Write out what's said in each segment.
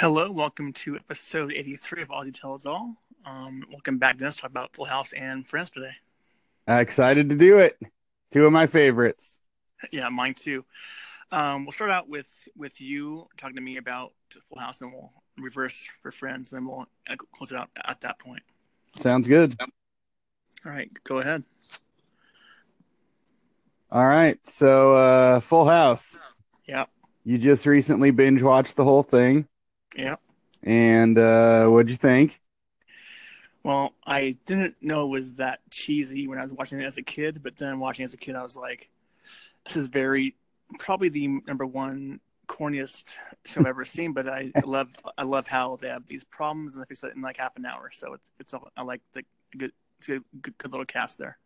Hello, welcome to episode 83 of Ozzy Tells All. Um, welcome back, Dennis. Talk about Full House and Friends today. Uh, excited to do it. Two of my favorites. Yeah, mine too. Um, we'll start out with with you talking to me about Full House, and we'll reverse for Friends, and then we'll uh, close it out at that point. Sounds good. All right, go ahead. All right. So, uh, Full House. Yeah. You just recently binge watched the whole thing. Yeah. And uh, what'd you think? Well, I didn't know it was that cheesy when I was watching it as a kid, but then watching it as a kid, I was like, this is very probably the number one corniest show I've ever seen. But I love I love how they have these problems and they fix it in like half an hour. So it's it's I like the good it's a good, good little cast there.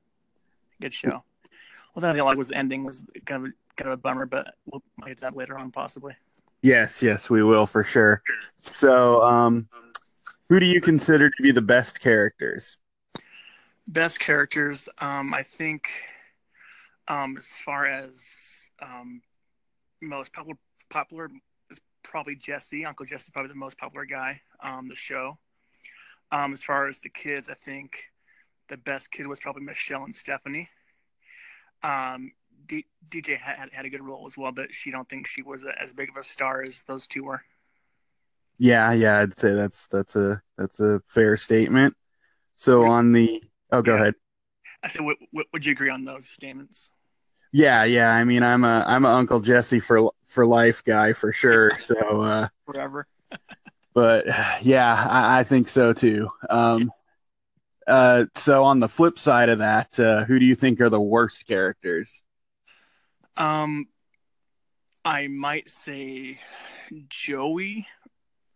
Good show. Well, that I like was the ending was kind of kind of a bummer, but we'll get that later on possibly. Yes, yes, we will for sure. So, um, who do you consider to be the best characters? Best characters, um, I think, um, as far as um, most popular, popular is probably Jesse. Uncle Jesse's probably the most popular guy on the show. Um, as far as the kids, I think the best kid was probably Michelle and Stephanie. Um, D- DJ had had a good role as well, but she don't think she was as big of a star as those two were. Yeah, yeah, I'd say that's that's a that's a fair statement. So on the oh, go Yeah. ahead. I said, w- w- would you agree on those statements? Yeah, yeah. I mean, I'm a I'm a Uncle Jesse for for life guy for sure. So, uh, Forever. but yeah, I, I think so too. Um, uh, so on the flip side of that, uh, who do you think are the worst characters? Um, I might say Joey.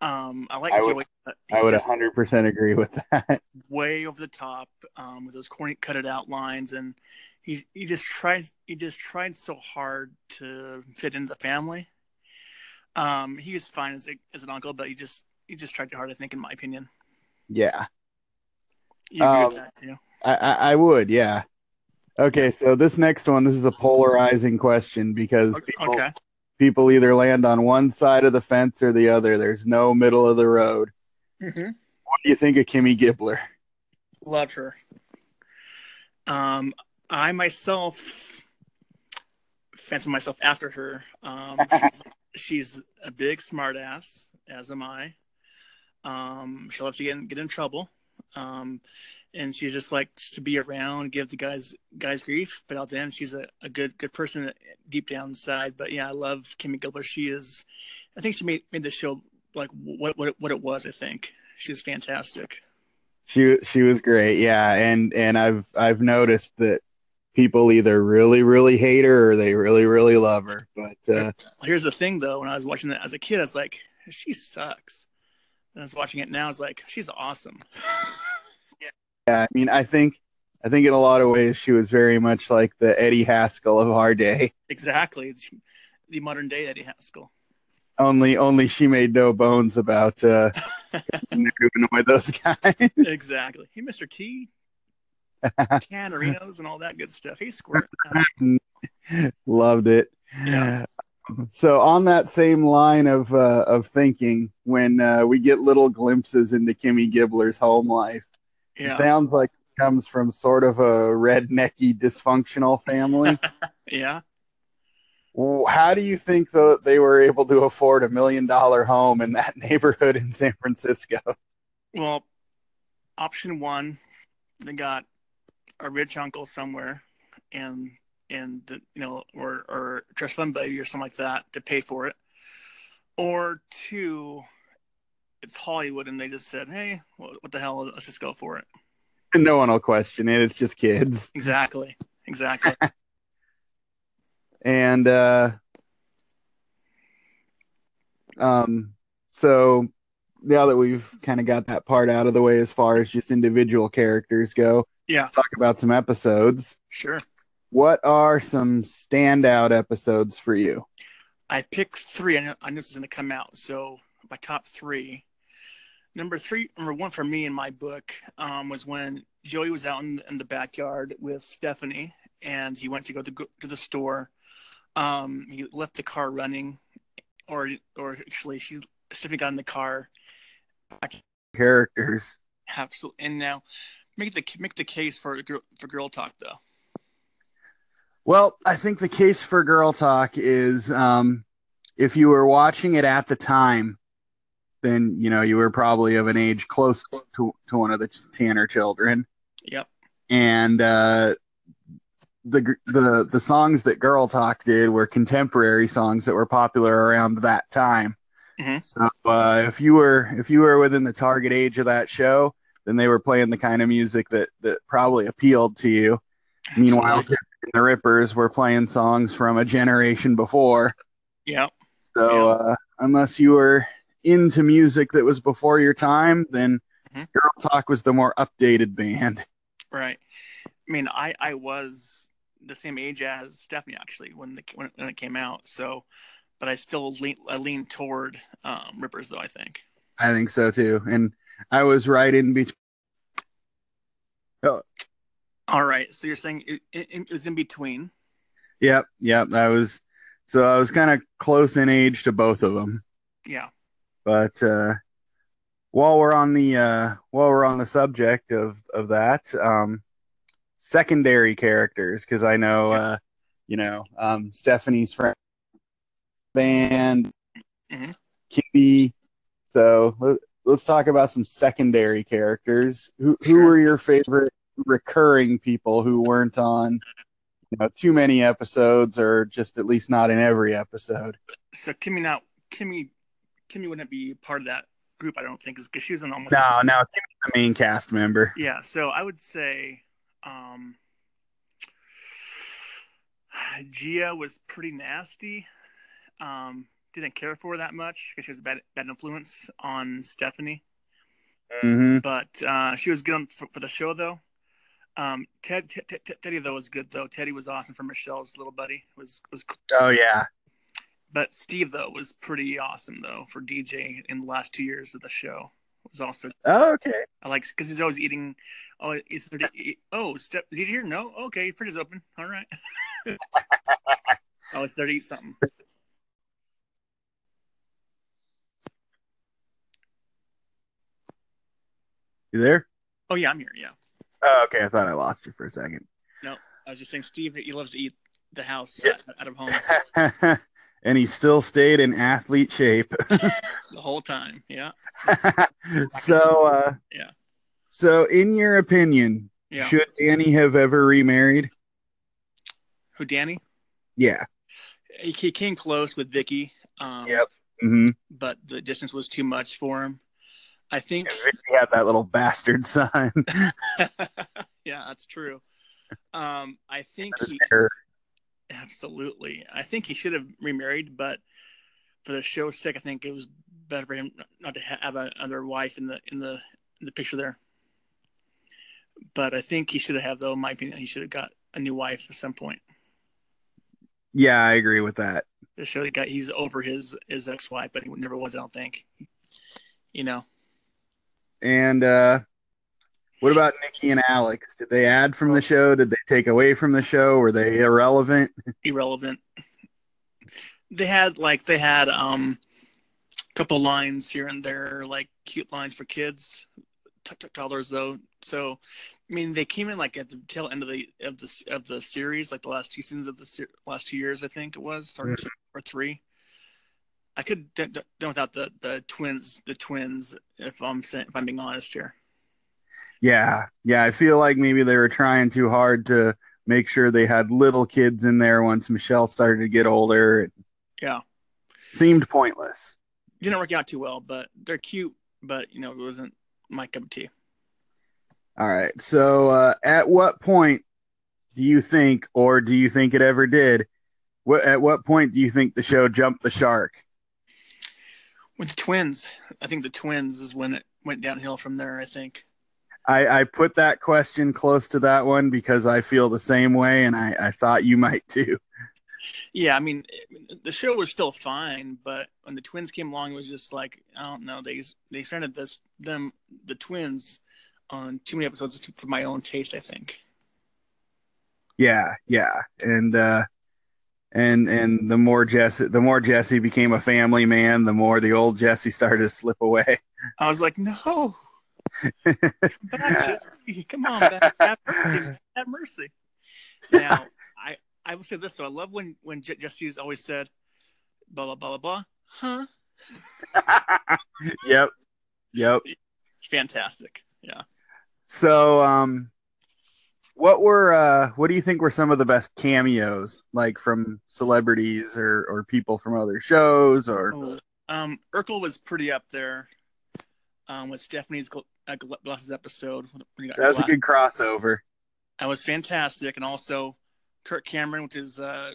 Um, I like I would- Joey. I would just 100% agree with that. way over the top um, with those corny, cut it out lines, and he he just tries he just tried so hard to fit into the family. Um, he was fine as a, as an uncle, but he just he just tried too hard. I think, in my opinion, Yeah, you agree with Um, that too. I, I, I would. Yeah. Okay, so this next one, this is a polarizing question because people, okay. people either land on one side of the fence or the other. There's no middle of the road. Mm-hmm. What do you think of Kimmy Gibbler? Love her. Um, I myself fancy myself after her. Um, she's, she's a big smartass, as am I. Um, she loves to get in, get in trouble. Um, and she just likes to be around, give the guys guys grief. But out then, she's a, a good good person deep down inside. But yeah, I love Kimmy Gibbler. She is. I think she made made the show like what what what it was. I think she was fantastic. She she was great, yeah, and and I've I've noticed that people either really really hate her or they really really love her. But uh, here's the thing, though. When I was watching that as a kid, I was like, she sucks. And I was watching it now, I was like, she's awesome. yeah, I mean, I think I think in a lot of ways she was very much like the Eddie Haskell of our day. exactly. The modern day Eddie Haskell. Only only she made no bones about uh, annoy those guys. exactly. Hey, Mr. T, Canarinos, and all that good stuff. Hey, Squirt. Loved it. Yeah. So on that same line of uh, of thinking, when uh, we get little glimpses into Kimmy Gibbler's home life, Yeah. sounds like it comes from sort of a rednecky dysfunctional family. Yeah. How do you think though they were able to afford a million dollar home in that neighborhood in San Francisco? Well, option one, they got a rich uncle somewhere, and and the, you know, or or trust fund baby or something like that to pay for it, or two, it's Hollywood and they just said, hey, what, what the hell? Let's just go for it. No one will question it. It's just kids. Exactly, exactly. And uh, um, so now that we've kind of got that part out of the way as far as just individual characters go, yeah, let's talk about some episodes. sure. What are some standout episodes for you? I picked three. I know, I know this is going to come out. So my top three. Number three, number one for me in my book um, was when Joey was out in, in the backyard with Stephanie, and he went to go to, go to the store. Um, he left the car running, or or actually she Stephanie got in the car. Characters. Absolutely. And now make the make the case for girl for girl talk though. Well, I think the case for girl talk is um, if you were watching it at the time, then you know you were probably of an age close to, to one of the Tanner children. Yep. And uh, the the the songs that Girl Talk did were contemporary songs that were popular around that time. Mhm. So uh, if you were if you were within the target age of that show, then they were playing the kind of music that that probably appealed to you. Meanwhile, Absolutely. the Rippers were playing songs from a generation before. Yep. So uh, unless you were into music that was before your time, then Mhm. Girl Talk was the more updated band. Right. I mean, I I was the same age as Stephanie actually when the when, when it came out. So, but I still lean I lean toward um, Rippers though. I think. I think so too. And I was right in between. Oh. All right. So you're saying it, it, it was in between. Yep, yep. I was so I was kind of close in age to both of them. Yeah. But uh, while we're on the uh, while we're on the subject of of that, um, secondary characters, because I know Yeah. uh, you know um, Stephanie's friend band, Mhm. Kimmy. So let, let's talk about some secondary characters. Who who Sure. were your favorite recurring people who weren't on? You know, too many episodes, or just at least not in every episode. So Kimmy not Kimmy Kimmy wouldn't be part of that group. I don't think because she was in almost. No, no, Kimmy's the main cast member. Yeah. So I would say, um, Gia was pretty nasty. Um, didn't care for her that much because she was a bad bad influence on Stephanie. hmm but uh, she was good on, for, for the show though. Um, Ted, Ted, Ted, Teddy though was good though. Teddy was awesome for Michelle's little buddy. Was was, Oh yeah, but Steve though was pretty awesome though for DJ in the last two years of the show. Was also oh, okay. I like because he's always eating. Oh, is there? Oh, step is he here? No. Okay, fridge is open. All right. oh, it's there to eat something. You there? Oh yeah, I'm here. Yeah. Oh, okay. I thought I lost you for a second. No, I was just saying, Steve. He loves to eat the house Yeah. uh, out of home and he still stayed in athlete shape. the whole time. Yeah. so, uh, Yeah. So, in your opinion, Yeah. should Danny have ever remarried? Who? Danny? Yeah. he, he came close with Vicky. Um, Yep. hmm But the distance was too much for him. I think. He had that little bastard son. yeah, that's true. Um, I think he absolutely. I think he should have remarried, but for the show's sake, I think it was better for him not to have another wife in the in the in the picture there. But I think he should have, though. In my opinion, he should have got a new wife at some point. yeah, I agree with that. To show the guy he's over his his ex wife, but he never was. I don't think. You know. And uh, what about Nikki and Alex? Did they add from the show? Did they take away from the show? Were they irrelevant? irrelevant. They had like they had um a couple lines here and there, like cute lines for kids, t- t- toddlers though. So, I mean, they came in like at the tail end of the of the of the series, like the last two seasons of the ser- last two years, I think it was, or, Mhm. or three. I could d- d- without the the twins, the twins. If I'm saying, if I'm being honest here. Yeah, yeah. I feel like maybe they were trying too hard to make sure they had little kids in there once Michelle started to get older. It Yeah, seemed pointless. didn't work out too well, but they're cute. But you know, it wasn't my cup of tea. All right. So, uh, at what point do you think, or do you think it ever did? What at what point do you think the show jumped the shark? With the twins, I think the twins is when it went downhill from there. I think. I, I put that question close to that one because I feel the same way, and I, I thought you might too. Yeah, I mean, the show was still fine, but when the twins came along, it was just like I don't know. They they started this them the twins on too many episodes for my own taste. I think. Yeah, yeah, and uh, and and the more Jesse the more Jesse became a family man, the more the old Jesse started to slip away. I was like, no, back. Come on, back. Have mercy. Have mercy. Now, I I will say this though. I love when when Jesse's always said, blah blah blah blah blah. Huh? yep, yep. Fantastic. Yeah. So, um, what were uh, what do you think were some of the best cameos, like from celebrities or or people from other shows? Or Oh, um, Urkel was pretty up there. Um, with Stephanie's gl- uh, gl- glasses episode. when he got that was a good crossover. That was fantastic, and also Kirk Cameron, which is uh,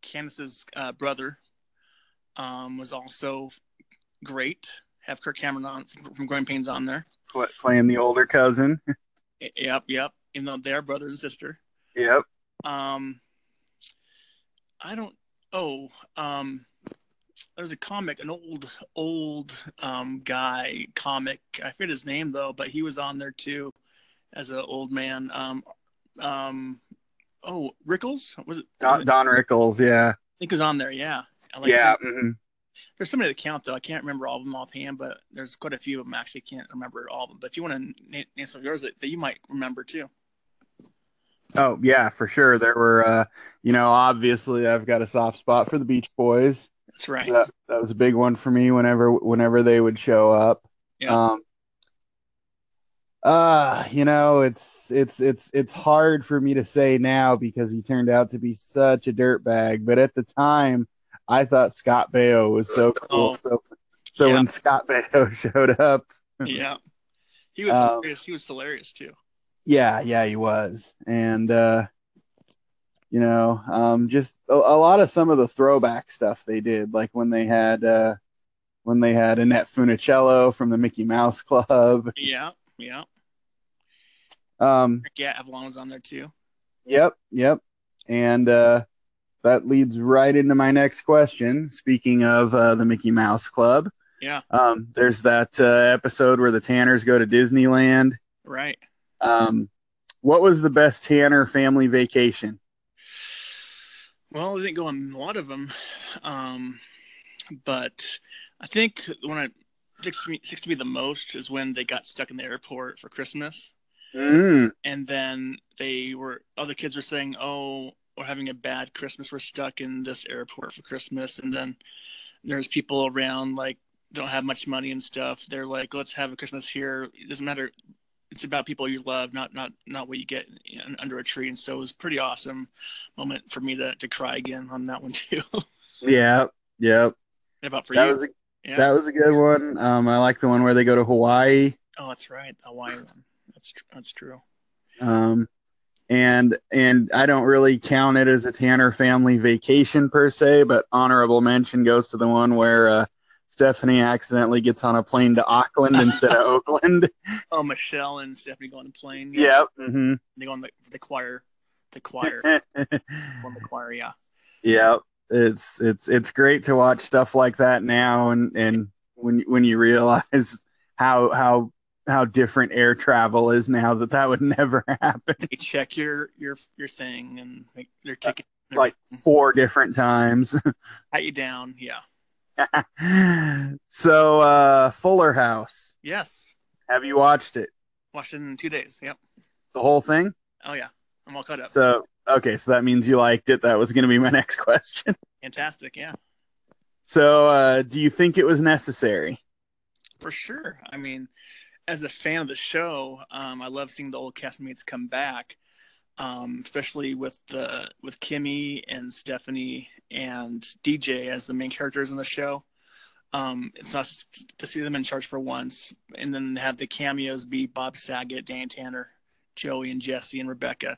Candace's uh, brother, um, was also great. Have Kirk Cameron on from Growing Pains on there. Pl- Playing the older cousin. Yep, yep. Even though they're brother and sister. Yep. Um, I don't. Oh, um, there's a comic, an old, old um guy comic. I forget his name though, but he was on there too, as an old man. Um, um, oh, Rickles was it? was Don, it- Don Rickles. Yeah. I think was on there. Yeah. Like yeah. him. mhm. There's so many to count though. I can't remember all of them offhand, but there's quite a few of them. I Actually, can't remember all of them. But if you want to name, name some of yours that, that you might remember too. Oh yeah, for sure. There were, uh, you know, obviously I've got a soft spot for the Beach Boys. That's right. So that, that was a big one for me whenever whenever they would show up. Yeah. Um uh, you know, it's it's it's it's hard for me to say now because he turned out to be such a dirtbag, but at the time I thought Scott Baio was so cool. Oh. So so Yeah. when Scott Baio showed up, yeah. He was Um. He was hilarious too. yeah, yeah, he was. And uh you know, um just a, a lot of some of the throwback stuff they did, like when they had uh when they had Annette Funicello from the Mickey Mouse Club. Yeah, yeah. Um Yeah, Avalon was on there too. Yep, yep. And uh, that leads right into my next question. Speaking of uh, the Mickey Mouse Club, Yeah, um, there's that uh, episode where the Tanners go to Disneyland. right. Um, what was the best Tanner family vacation? Well, we didn't go on a lot of them, um, but I think the one that sticks to, me, sticks to me the most is when they got stuck in the airport for Christmas, Mm, and then they were other kids were saying, "Oh, we're having a bad Christmas. We're stuck in this airport for Christmas," and then there's people around like don't have much money and stuff. They're like, "Let's have a Christmas here. It doesn't matter." It's about people you love, not not not what you get under a tree. And so it was a pretty awesome moment for me to to cry again on that one too. yeah, yep. What about for That you? was a, yeah. that was a good one. Um, I like the one where they go to Hawaii. oh, that's right, the Hawaii one. That's tr- that's true. Um, and and I don't really count it as a Tanner family vacation per se, but honorable mention goes to the one where uh, Stephanie accidentally gets on a plane to Auckland instead of Oakland. Oh, Michelle and Stephanie go on the plane. Yep. hmm They go on the the choir, the choir, on the choir. Yeah. yep. It's it's it's great to watch stuff like that now, and and when when you realize how how how different air travel is now that that would never happen They check your your your thing and make their ticket. like four different times. pat you down. Yeah. so uh Fuller House. Yes. Have you watched it? Watched it in two days. Yep. The whole thing? Oh yeah. I'm all caught up. So okay, so that means you liked it. That was gonna be my next question. Fantastic. Yeah. So uh do you think it was necessary? For sure. I mean, as a fan of the show, um, I love seeing the old castmates come back, um, especially with the with Kimmy and Stephanie and DJ as the main characters in the show. Um, it's nice to see them in charge for once, and then have the cameos be Bob Saget, Dan Tanner, Joey, and Jesse and Rebecca.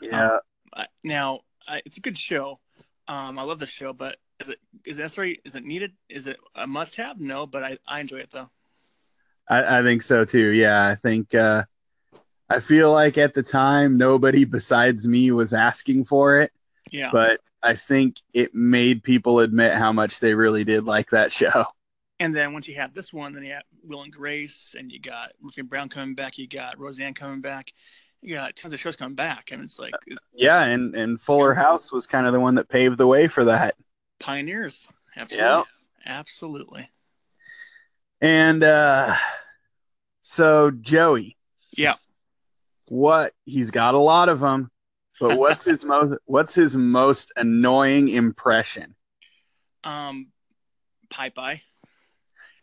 Yeah. I, now I, it's a good show. Um, I love the show, but is it is it necessary? Is it needed? Is it a must have? No, but I, I enjoy it though. I, I think so too. Yeah, I think uh, I feel like at the time nobody besides me was asking for it, Yeah. but I think it made people admit how much they really did like that show. And then once you have this one, then you have Will and Grace, and you got Murphy Brown coming back, you got Roseanne coming back, you got tons of shows coming back. I mean, it's like Yeah, and and Fuller House was kind of the one that paved the way for that. pioneers. Absolutely. Absolutely. And uh so Joey, Yeah. What he's got a lot of them, but what's his most what's his most annoying impression? Um, Pie Pie.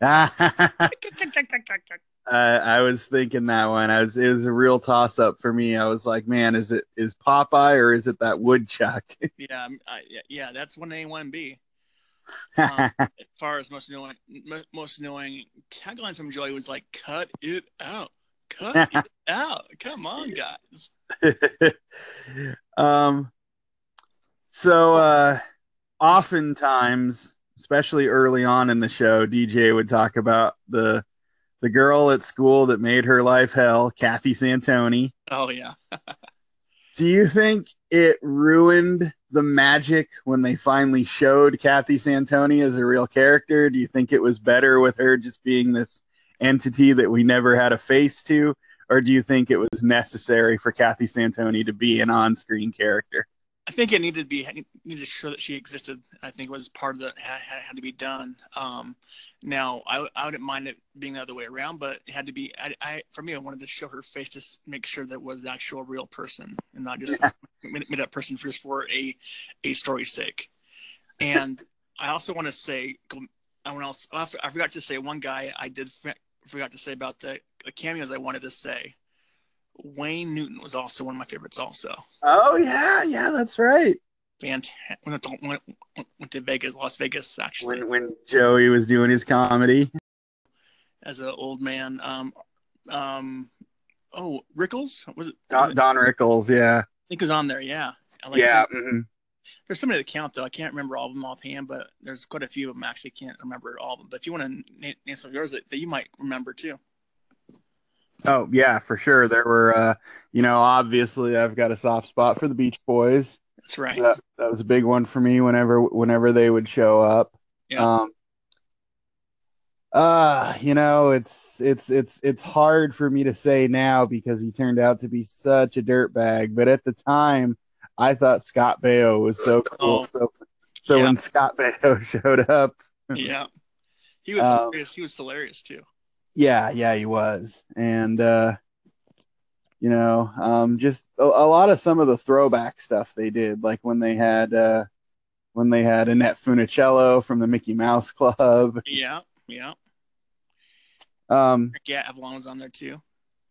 I, I was thinking that one. I was it was a real toss up for me. I was like, man, is it is Popeye or is it that woodchuck? yeah, I, yeah, yeah, that's one A, one B. Um, as far as most annoying, mo- most annoying taglines from Joey was like, "Cut it out, cut it out, come on, guys." um so uh oftentimes especially early on in the show dj would talk about the the girl at school that made her life hell kathy santoni. Oh yeah, do you think it ruined the magic when they finally showed kathy santoni as a real character? Do you think it was better with her just being this entity that we never had a face to or do you think it was necessary for Kathy Santoni to be an on-screen character? I think it needed to be needed to show that she existed. I think it was part of the had, had to be done. Um, now I I wouldn't mind it being the other way around, but it had to be. I, I for me I wanted to show her face to make sure that it was the actual real person and not just made, made up person just for a a story's sake. And I also want to say I want else I forgot to say one guy I did forgot to say about the, the cameos I wanted to say. Wayne Newton was also one of my favorites. Also, Oh yeah, yeah, that's right. fantastic. Went to, went, went to Vegas, Las Vegas, actually, When when Joey was doing his comedy. as an old man. Um, um, oh, Rickles was it? was Don, it- Don Rickles, yeah. I think it was on there. Yeah, like yeah. There's so many to count though. I can't remember all of them offhand, but there's quite a few of them. I actually can't remember all of them. But if you want to name, name some of yours that, that you might remember too. Oh yeah, for sure. There were uh you know, obviously I've got a soft spot for the Beach Boys. That's right. So that, that was a big one for me whenever whenever they would show up. Yeah. Um uh, you know, it's it's it's it's hard for me to say now because he turned out to be such a dirtbag, but at the time I thought Scott Baio was so cool. Oh. So so Yeah. when Scott Baio showed up, yeah, he was Um, hilarious. He was hilarious too. yeah, yeah, he was. And uh you know, um just a, a lot of some of the throwback stuff they did, like when they had uh when they had Annette Funicello from the Mickey Mouse Club. Yeah, yeah. Um Yeah, Avalon was on there too.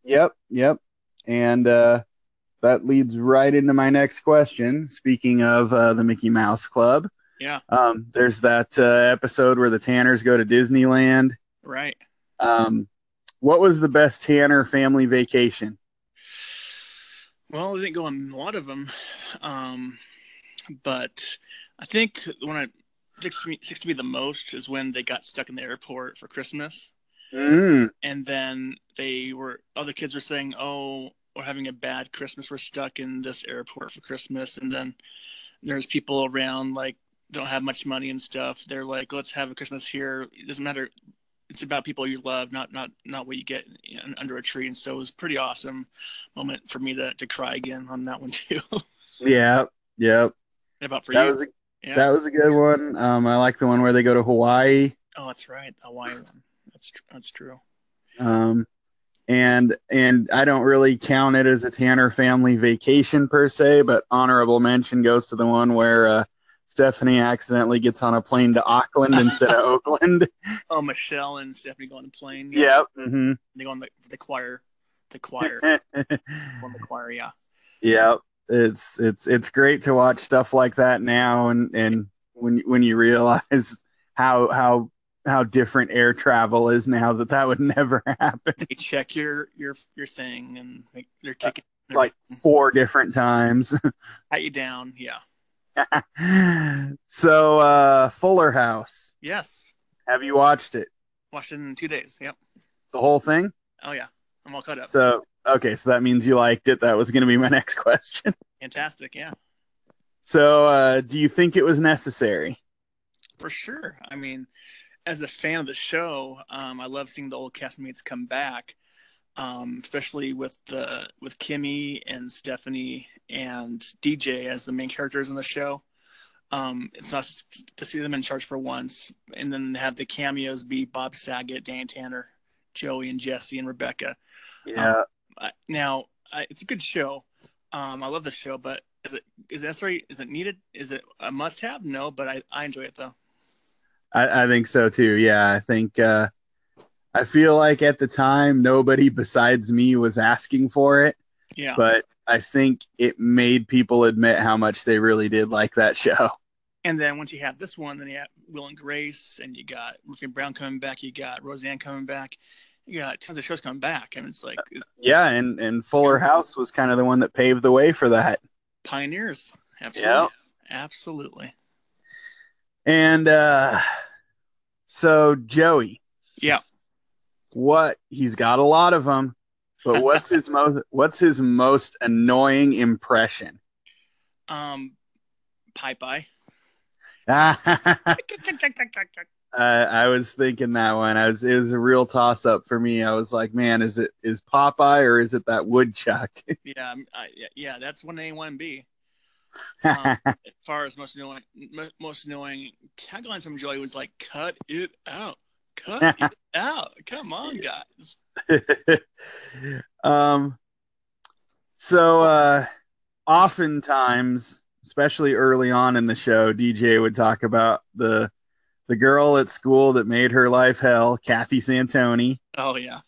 Yep, yep. And uh, that leads right into my next question. Speaking of uh, the Mickey Mouse Club, Yeah, um, there's that uh, episode where the Tanners go to Disneyland. right. Um, what was the best Tanner family vacation? Well, I didn't go on a lot of them, um, but I think one that sticks to, me, sticks to me the most is when they got stuck in the airport for Christmas, Mm, and then they were other kids were saying, "Oh, we're having a bad Christmas. We're stuck in this airport for Christmas," and then there's people around like don't have much money and stuff. They're like, "Let's have a Christmas here. It doesn't matter." It's about people you love, not not not what you get in, under a tree. And so it was a pretty awesome moment for me to to cry again on that one too. yeah, yep. How about for That you? was a yeah. that was a good one. Um, I like the one where they go to Hawaii. oh, that's right, Hawaii one. That's that's true. Um, and and I don't really count it as a Tanner family vacation per se, but honorable mention goes to the one where uh, Stephanie accidentally gets on a plane to Auckland instead of Oakland. Oh, Michelle and Stephanie go on the plane. Yep. hmm they go on the the choir, the choir, on the choir. Yeah, yep. It's it's it's great to watch stuff like that now, and and when when you realize how how how different air travel is now that that would never happen they check your your your thing and make their ticket. like four different times. pat you down. Yeah. so uh Fuller House. Yes. Have you watched it? Watched it in two days. Yep. The whole thing? Oh yeah, I'm all caught up. So okay, so that means you liked it. That was going to be my next question. Fantastic. Yeah, So, uh do you think it was necessary? for sure. I mean, as a fan of the show, um, I love seeing the old castmates come back. um, especially with the with Kimmy and Stephanie and DJ as the main characters in the show. Um, it's nice to see them in charge for once, and then have the cameos be Bob Saget, Dan Tanner, Joey, and Jesse and Rebecca. Yeah. Um, now I, it's a good show. Um, I love the show, but is it is it necessary? Is it needed? Is it a must have? No, but I, I enjoy it though. I, I think so too. Yeah, I think uh, I feel like at the time nobody besides me was asking for it. Yeah. But I think it made people admit how much they really did like that show. And then once you have this one, then you have Will and Grace, and you got Murphy Brown coming back, you got Roseanne coming back, you got tons of shows coming back, and it's like yeah, and and Fuller House was kind of the one that paved the way for that. Pioneers, absolutely, yep. absolutely. And uh, so Joey, yeah, what he's got a lot of them. But what's his most what's his most annoying impression? Um, Pie Pie. uh, I was thinking that one. I was it was a real toss up for me. I was like, man, is it is Popeye or is it that woodchuck? yeah, I, yeah, that's one A, one B. Um, as far as most annoying, most annoying taglines from Joey was like, "Cut it out, cut it out, come on, guys." um, so uh, oftentimes, especially early on in the show, DJ would talk about the the girl at school that made her life hell, Kathy Santoni. Oh yeah.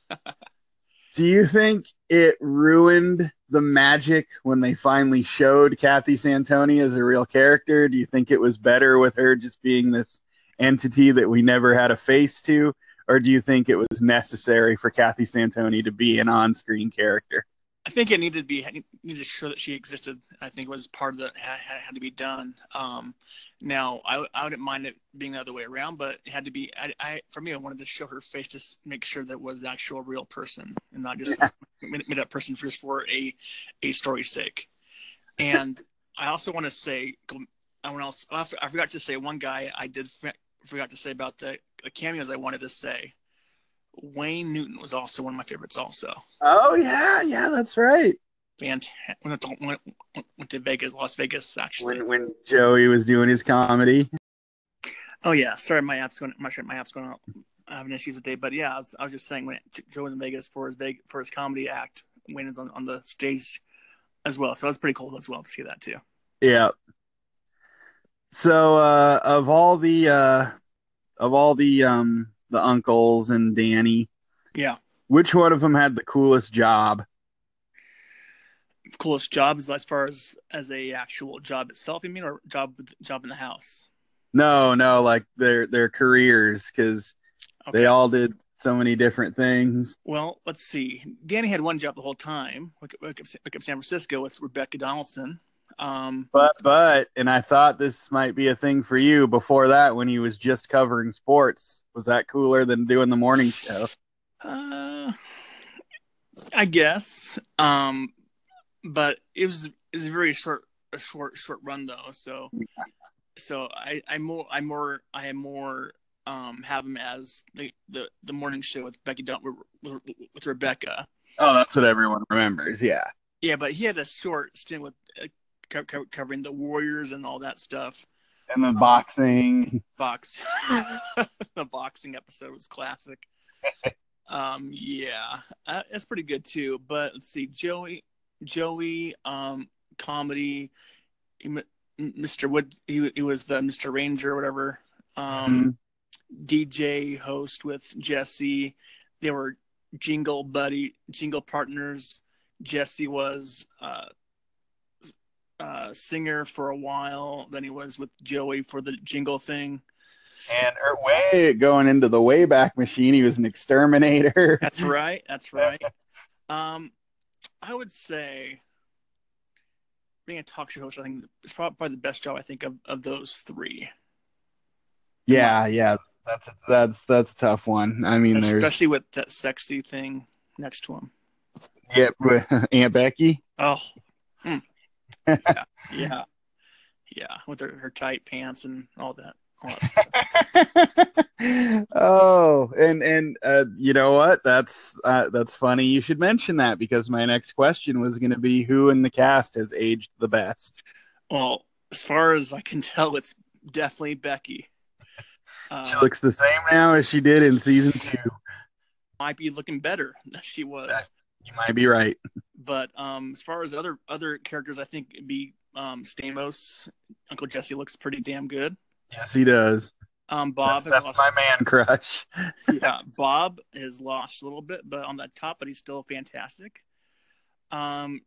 Do you think it ruined the magic when they finally showed Kathy Santoni as a real character? Do you think it was better with her just being this entity that we never had a face to? or do you think it was necessary for Kathy Santoni to be an on-screen character? I think it needed to be needed to show that she existed. I think it was part of the had, had to be done. Um, now I, I wouldn't mind it being the other way around, but it had to be. I, I for me, I wanted to show her face to make sure that was the actual real person and not just yeah. made up person just for a a story's sake. And I also want to say, I else I forgot to say one guy I did forgot to say about the, the cameos I wanted to say. Wayne Newton was also one of my favorites. Also. Oh yeah, yeah, that's right. Fantastic. Went, went, went to Vegas, Las Vegas, actually. When, when Joey was doing his comedy. Oh yeah, sorry, my app's going. My my app's going out. Have issues today, but yeah, I was, I was just saying when Joe was in Vegas for his big for his comedy act, Wayne is on, on the stage as well. So that's pretty cool as well to see that too. Yeah. So uh, of all the uh, of all the um the uncles and Danny, yeah, which one of them had the coolest job? Coolest job is as far as as a actual job itself, you mean, or job job in the house? No, no, like their their careers because okay. they all did so many different things. Well, let's see. Danny had one job the whole time, like, like, like San Francisco with Rebecca Donaldson. Um, but but and I thought this might be a thing for you before that when he was just covering sports. Was that cooler than doing the morning show? Uh, I guess. Um, but it was it was a very short a short short run though. So yeah. so I I more I more I am more um have him as the the, the morning show with Becky Dunn with, with Rebecca. Oh, that's what everyone remembers. Yeah. Yeah, but he had a short stint with co- co- covering the Warriors and all that stuff. And the um, boxing. Box. the boxing episode was classic. um, yeah, uh, that's pretty good too. But let's see, Joey, Joey, um, comedy, Mr. Wood, he, he was the Mr. Ranger, or whatever. Um, mm-hmm. DJ host with Jesse. They were jingle buddy, jingle partners. Jesse was uh, uh, singer for a while. Then he was with Joey for the jingle thing. And er, way going into the Wayback Machine, he was an exterminator. That's right. That's right. um, I would say being a talk show host, I think is probably the best job I think of, of those three. Yeah, yeah, that's a, that's that's a tough one. I mean, especially with that sexy thing next to him. Yep, yeah, Aunt Becky. Oh, hmm yeah, yeah, yeah, with her, her tight pants and all that. that oh, and and uh, you know what? That's uh, that's funny. You should mention that because my next question was going to be who in the cast has aged the best. well, as far as I can tell, it's definitely Becky. She Uh, looks the same now as she did in season two. might be looking better than she was. You might be right. But um, as far as other other characters, I think it'd be um, Stamos. Uncle Jesse looks pretty damn good. Yes, he does. Um, Bob That's, that's my man crush. yeah, Bob has lost a little bit, but on the top, but he's still fantastic. Um,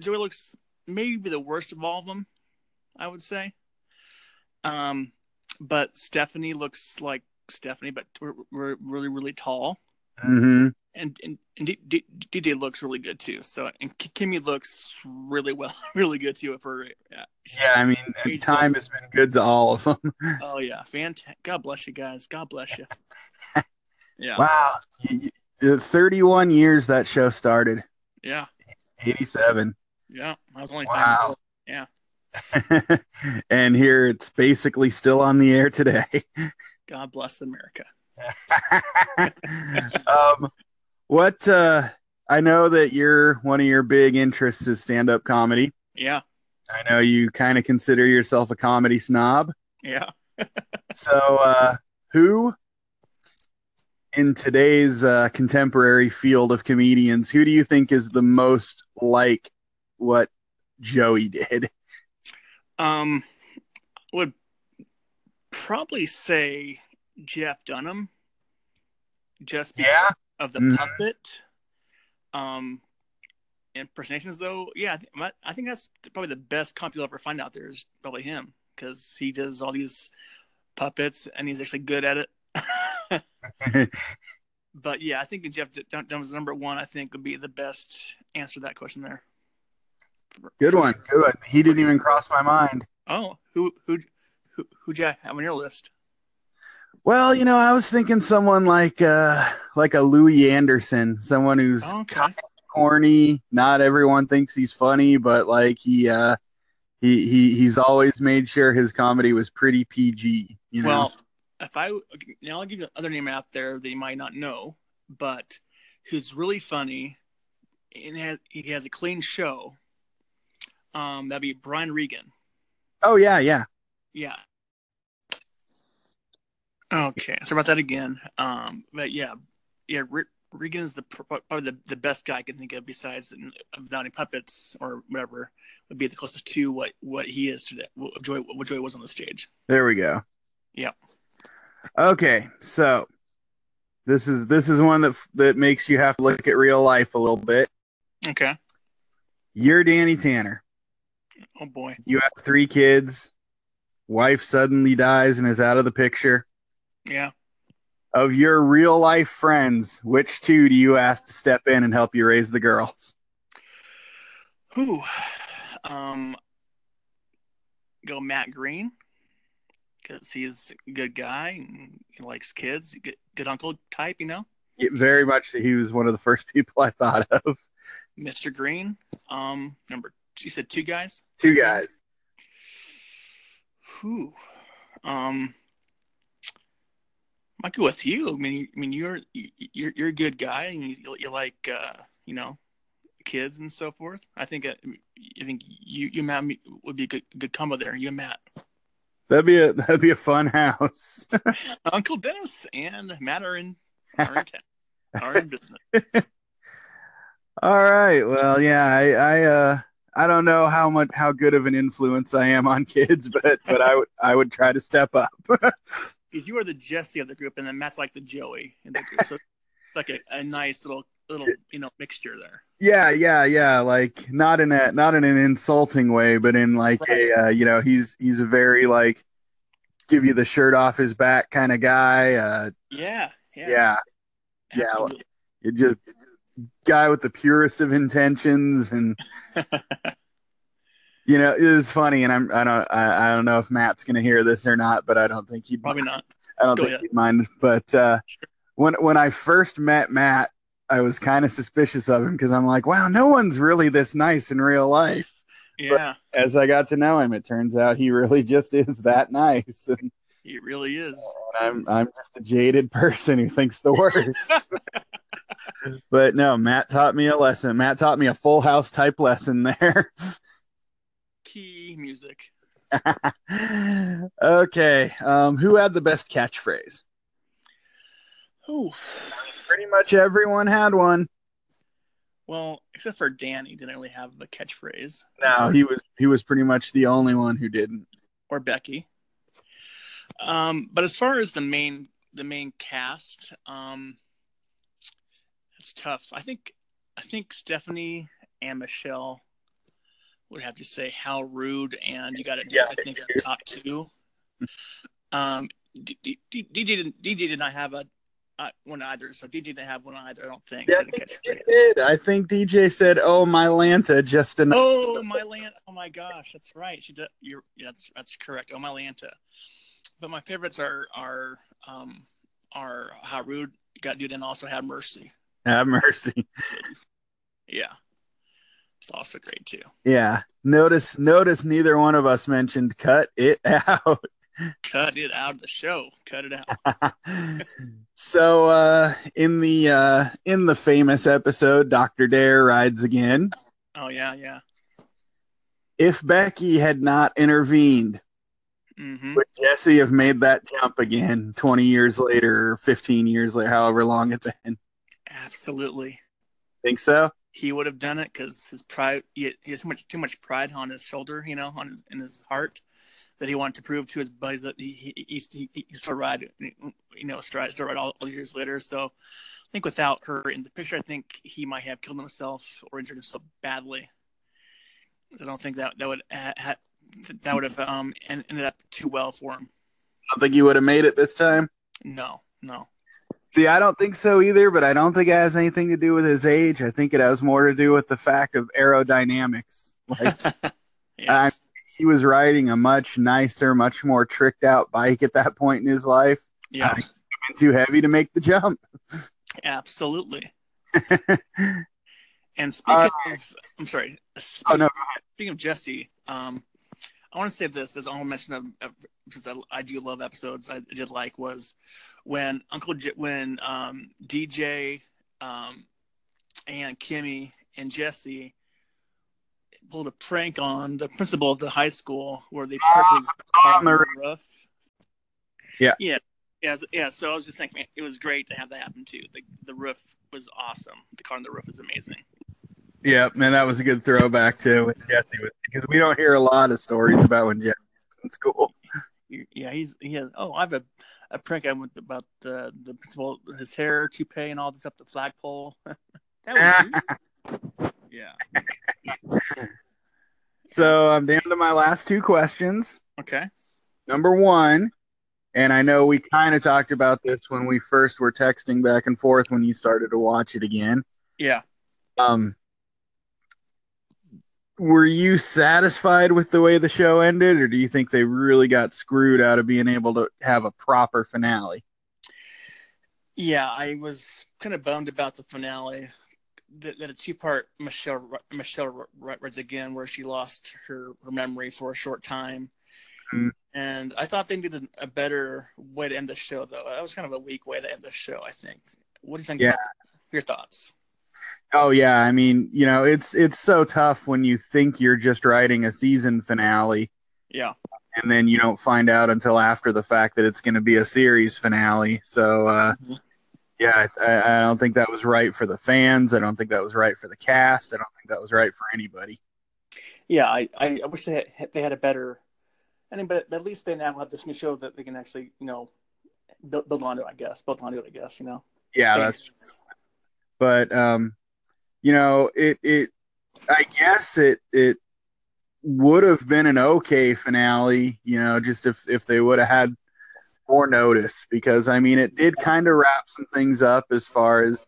Joey looks maybe the worst of all of them, I would say. Um, but Stephanie looks like Stephanie, but we're, we're really really tall, hmm and and, and D- D- DJ looks really good too. So and Kimmy looks really well, really good too. For yeah. Yeah, I mean, time has been good to all of them. oh yeah, fantastic. God bless you guys. God bless you. Yeah, Wow, thirty-one years that show started. yeah, Eighty-seven. yeah. I was only Wow. Yeah. and here it's basically still on the air today. God bless America. um, what uh, I know that your one of your big interests is stand-up comedy. Yeah, I know you kind of consider yourself a comedy snob. yeah. So, uh, who in today's uh, contemporary field of comedians, who do you think is the most like what Joey did? Um, would probably say Jeff Dunham, just because Yeah, of the Mhm. puppet. Um, impersonations though, yeah, I, th- I think that's probably the best comp you'll ever find out there is probably him because he does all these puppets and he's actually good at it. but yeah, I think Jeff Dun- Dunham's number one. I think would be the best answer to that question there. good one. Good one. He didn't even cross my mind. Oh, who who who who'd you have on your list? Well, you know, I was thinking someone like uh, like a Louie Anderson, someone who's okay. corny. Not everyone thinks he's funny, but like he uh, he he he's always made sure his comedy was pretty PG. You know. Well, if I now I'll give you another name out there that you might not know, but who's really funny and has, he has a clean show. Um, that'd be Brian Regan. oh yeah, yeah. Yeah. Okay, so about that again. Um, but yeah, yeah, Re- Regan's the probably the, the best guy I can think of besides any puppets or whatever would be the closest to what what he is today. What Joy what Joy was on the stage. There we go. Yeah. Okay, so this is this is one that that makes you have to look at real life a little bit. Okay. You're Danny Tanner. Oh boy. You have three kids. Wife suddenly dies and is out of the picture. Yeah. Of your real life friends, which two do you ask to step in and help you raise the girls? Who? Um, go Matt Green because he's a good guy and he likes kids. Good, good uncle type, you know. It- very much that he was one of the first people I thought of. Mr. Green. Um, number you said two guys. Two guys. Who? Um, go with you. I mean, I mean, you're you're you're a good guy, and you you like uh, you know kids and so forth. I think uh, I think you you Matt would be a good good combo there. You and Matt, That'd be a that'd be a fun house. Uncle Dennis and Matt are in are in, town, are in business. All right. Well, yeah, I, I uh I don't know how much how good of an influence I am on kids, but but I would I would try to step up. Because you are the Jesse of the group, and then Matt's like the Joey in the group. So it's like a, a nice little little you know mixture there. yeah, yeah, yeah. Like not in a not in an insulting way, but in like a uh, you know he's he's a very like give you the shirt off his back kind of guy. Uh, Yeah, yeah, yeah, yeah. absolutely. you just guy with the purest of intentions and you know it's funny and i'm i don't i, I don't know if matt's gonna hear this or not but i don't think he'd Probably not. i don't Go think ahead. he'd mind but uh Sure. when when i first met matt i was kind of suspicious of him because i'm like wow no one's really this nice in real life Yeah, as i got to know him it turns out he really just is that nice and He really is. I'm I'm just a jaded person who thinks the worst. but no, Matt taught me a lesson. Matt taught me a full house type lesson there. Key music. okay. Um, who had the best catchphrase? Who? Pretty much everyone had one. well, except for Danny didn't really have a catchphrase. No, he was he was pretty much the only one who didn't. or Becky. Um, but as far as the main the main cast, um, it's tough. I think I think Stephanie and Michelle would have to say how rude, and you got it. Yeah, I think are top two. Um, D- D- D- DJ didn't, DJ did not have a uh, one either, so DJ didn't have one either. I don't think. Yeah, I think did. I think DJ said, "Oh, my Lanta," just enough. Oh my Lanta! Oh my gosh, that's right. She did. You're yeah, that's that's correct. Oh my Lanta. But my favorites are are um are how rude got dude and also have mercy. Have mercy. Yeah, it's also great too. Yeah. Notice notice neither one of us mentioned cut it out. Cut it out of the show. Cut it out. so uh in the uh in the famous episode Dr. Dare rides again. Oh yeah, yeah. If Becky had not intervened, hmm would Jesse have made that jump again 20 years later 15 years later, however long it's been? Absolutely. Think so? He would have done it because his pride. He, he has too much too much pride on his shoulder, you know, on his in his heart, that he wanted to prove to his buddies that he he he, he, he still ride, you know, still ride, still ride all, all these years later. So, I think without her in the picture, I think he might have killed himself or injured himself badly. I don't think that that would ha, ha, that would have um ended up too well for him. I don't think you would have made it this time. No, no. See, I don't think so either, but I don't think it has anything to do with his age. I think it has more to do with the fact of aerodynamics. Like yeah, I, he was riding a much nicer, much more tricked out bike at that point in his life. yeah, Too heavy to make the jump. absolutely. And speaking Uh, of, I'm sorry. Oh no, Speaking of Jesse, um, I want to say this as honorable mention of, of because I, I do love episodes I did like was when Uncle J, when um, DJ um, and Kimmy and Jesse pulled a prank on the principal of the high school where they parked the car on the roof. roof. Yeah. yeah, yeah, so- yeah. So I was just thinking, man, it was great to have that happen too. The the roof was awesome. The car on the roof was amazing. Yeah, man, that was a good throwback too with Jesse because we don't hear a lot of stories about when Jesse was in school. Yeah, he's he has. Oh, I have a, a prank I went about uh, the principal, his hair toupee and all this up the flagpole. that was yeah. So I'm down to my last two questions. Okay. Number one, and I know we kind of talked about this when we first were texting back and forth when you started to watch it again. Yeah. Um, were you satisfied with the way the show ended, or do you think they really got screwed out of being able to have a proper finale? Yeah, I was kind of bummed about the finale. That, that a two-part Michelle Michelle Rides again, where she lost her, her memory for a short time, Mhm. and I thought they needed a better way to end the show. Though that was kind of a weak way to end the show. I think. What do you think? Yeah. Your thoughts? Oh yeah, I mean, you know, it's it's so tough when you think you're just writing a season finale Yeah. and then you don't find out until after the fact that it's going to be a series finale. So uh, Mhm. yeah, I, I don't think that was right for the fans. I don't think that was right for the cast. I don't think that was right for anybody. Yeah, I, I, wish they had they had a better. I mean, but at least they now have this new show that they can actually, you know, build, build onto. I guess build onto it. I guess you know. Yeah, that's but um, you know, it it I guess it it would have been an okay finale, you know, just if if they would have had more notice because I mean it did kind of wrap some things up as far as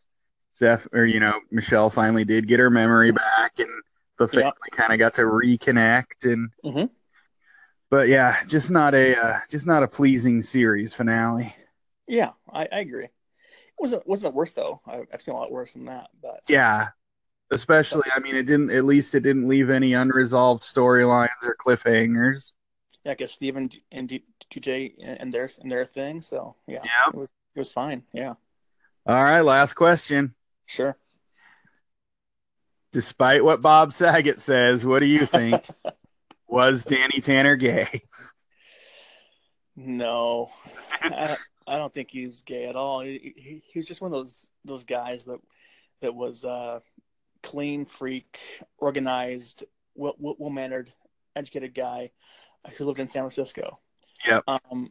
Zeph or you know Michelle finally did get her memory back and the family Yeah. kind of got to reconnect and Mhm. but yeah just not a uh, just not a pleasing series finale Yeah, I, I agree. It wasn't wasn't the worst though. I, I've seen a lot worse than that. But yeah especially I mean it didn't at least it didn't leave any unresolved storylines or cliffhangers Yeah, because Steven and DJ and their and their thing. So yeah, Yeah. it was it was fine. Yeah, All right, last question. sure. Despite what Bob Saget says, what do you think? Was Danny Tanner gay? No, I, I don't think he was gay at all. He, he, he was just one of those those guys that that was uh, clean, freak, organized, well well mannered, educated guy who lived in San Francisco. Yeah. Um,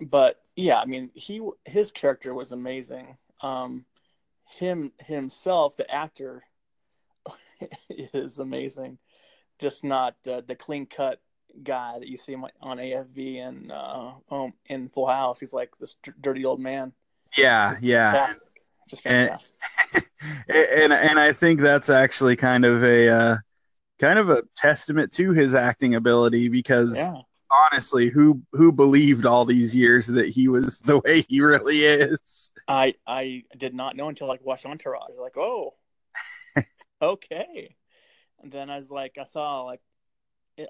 but yeah, I mean, he his character was amazing. Um, him himself, the actor, is amazing. Just not uh, the clean cut guy that you see on AFV and uh, um, in Full House. He's like this dirty old man. Yeah, yeah. Fantastic. Just fantastic. and and and I think that's actually kind of a uh, kind of a testament to his acting ability because yeah. honestly, who who believed all these years that he was the way he really is? I I did not know until like watched Entourage. Like, oh, okay. And then I was like, I saw like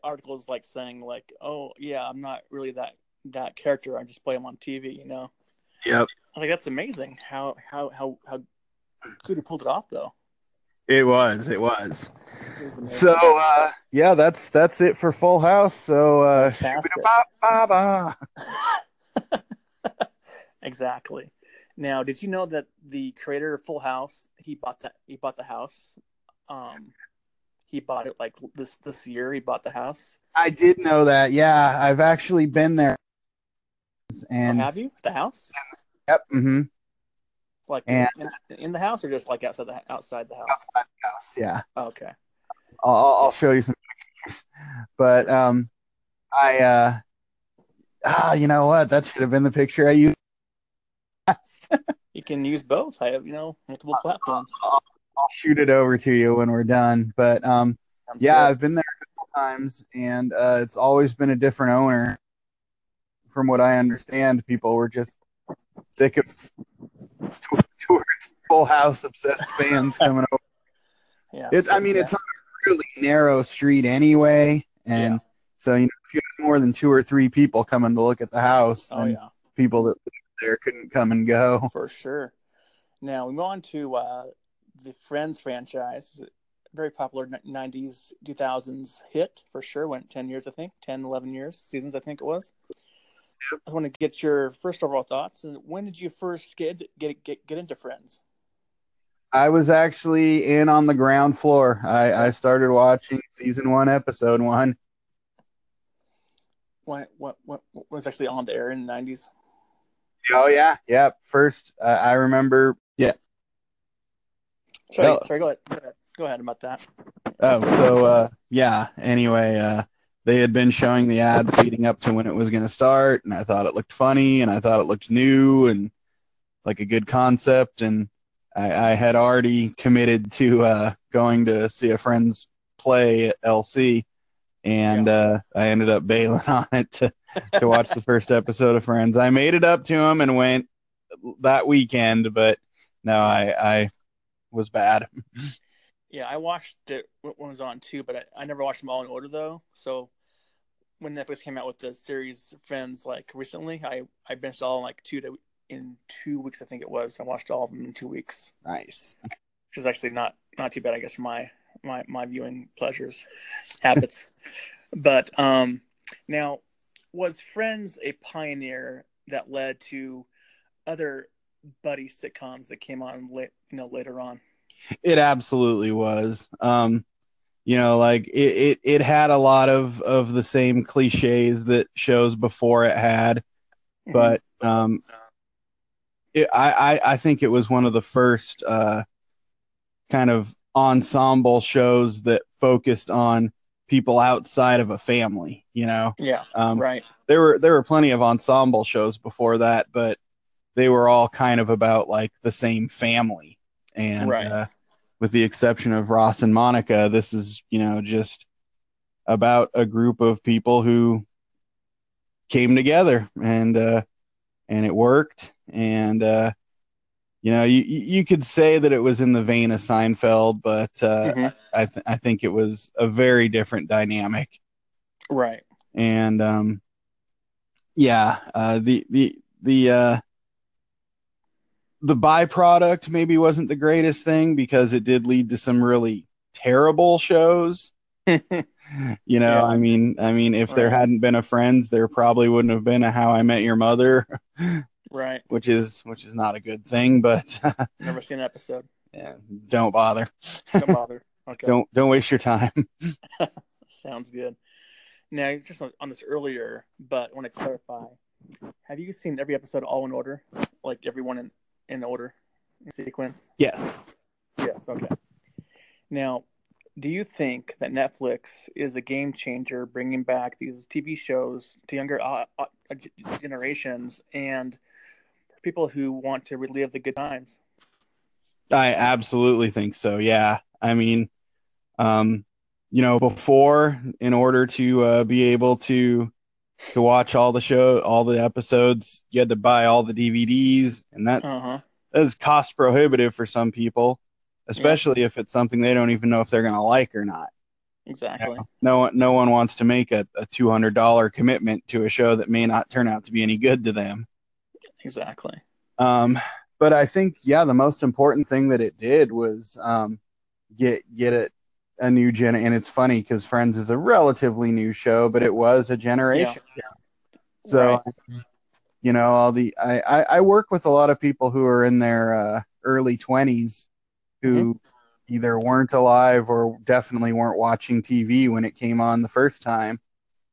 articles like saying like, oh yeah, I'm not really that that character. I just play him on TV. You know, Yep, I think that's amazing. How how how how good have pulled it off though. it was, it was. It was. So uh, yeah, that's that's it for Full House. So uh, exactly. Now, did you know that the creator of Full House he bought that he bought the house? Um, he bought it like this this year. He bought the house. I did know that. Yeah, I've actually been there. And oh, have you the house? yep, hmm Like And- in, in the house or just like outside the outside the house? outside the house. Yeah, Oh, okay. I'll, I'll I'll show you some pictures. But um, I uh, ah, you know what? That should have been the picture I used. You can use both. I have you know multiple platforms. I'll shoot it over to you when we're done. But um, Sounds yeah, good. I've been there a couple times, and uh, it's always been a different owner. From what I understand, people were just sick of towards full house obsessed fans coming over. yeah. It, I mean, yeah. it's on a really narrow street anyway, and Yeah. so you know, if you had more than two or three people coming to look at the house, oh yeah. people that there couldn't come and go. for sure. Now we move on to uh, the Friends franchise. It's a very popular 90s, 2000s hit for sure. Went 10 years, I think, 10, 11 years, seasons, I think it was. I want to get your first overall thoughts. And when did you first get get get, get into Friends? I was actually in on the ground floor. I, I started watching season one, episode one. What what what, what was actually on the air in the 90s? Oh yeah, yeah. First, uh, I remember. Yeah. Sorry, sorry. Go ahead. Go ahead. Go ahead about that. Oh, so uh, yeah. Anyway, uh, they had been showing the ads leading up to when it was going to start, and I thought it looked funny, and I thought it looked new and like a good concept, and I, I had already committed to uh, going to see a friend's play at LC, and uh, I ended up bailing on it to to watch the first episode of Friends. I made it up to him and went that weekend, but no, I I was bad. Yeah, I watched it when it was on too, but I, I never watched them all in order though. So when Netflix came out with the series Friends, like recently, I I binged all in like two to, in two weeks. I think it was. I watched all of them in two weeks, Nice. which is actually not not too bad, I guess, for my my my viewing pleasures habits. But um, now was Friends a pioneer that led to other buddy sitcoms that came on late, you know, later on? It absolutely was. Um, you know, like it, it, it had a lot of, of the same cliches that shows before it had, but um, it, I, I, I think it was one of the first uh, kind of ensemble shows that focused on people outside of a family. You know, yeah, um, right. there were there were plenty of ensemble shows before that, but they were all kind of about like the same family. And Right. uh, with the exception of Ross and Monica, this is you know just about a group of people who came together and uh, and it worked. And uh, you know, you you could say that it was in the vein of Seinfeld, but uh, Mhm. I th- I think it was a very different dynamic Right. and um, yeah, uh, the the the uh, the byproduct maybe wasn't the greatest thing because it did lead to some really terrible shows. you know, Yeah. I mean, I mean, if there hadn't been a Friends, there probably wouldn't have been a How I Met Your Mother, right. which is which is not a good thing. But Never seen an episode. yeah, don't bother. Don't bother. Okay. Don't don't waste your time. Sounds good. Now, just on, on this earlier, but I want to clarify. Have you seen every episode all in order? Like everyone in, in order, in sequence? Yeah. Yes, okay. Now, do you think that Netflix is a game changer bringing back these TV shows to younger uh, uh, generations and people who want to relive the good times? I absolutely think so. Yeah. I mean, um, you know, before, in order to uh, be able to to watch all the show, all the episodes, you had to buy all the DVDs, and that Uh huh. that is cost prohibitive for some people, especially if it's something they don't even know if they're going to like or not. Exactly. No one, no one wants to make a, a two hundred dollar commitment to a show that may not turn out to be any good to them. Exactly. Um, but I think, yeah, the most important thing that it did was um, get get it a new gen. And it's funny because Friends is a relatively new show, but it was a generation. So, Right. you know, all the I, I I work with a lot of people who are in their uh, early twenties who either weren't alive or definitely weren't watching TV when it came on the first time.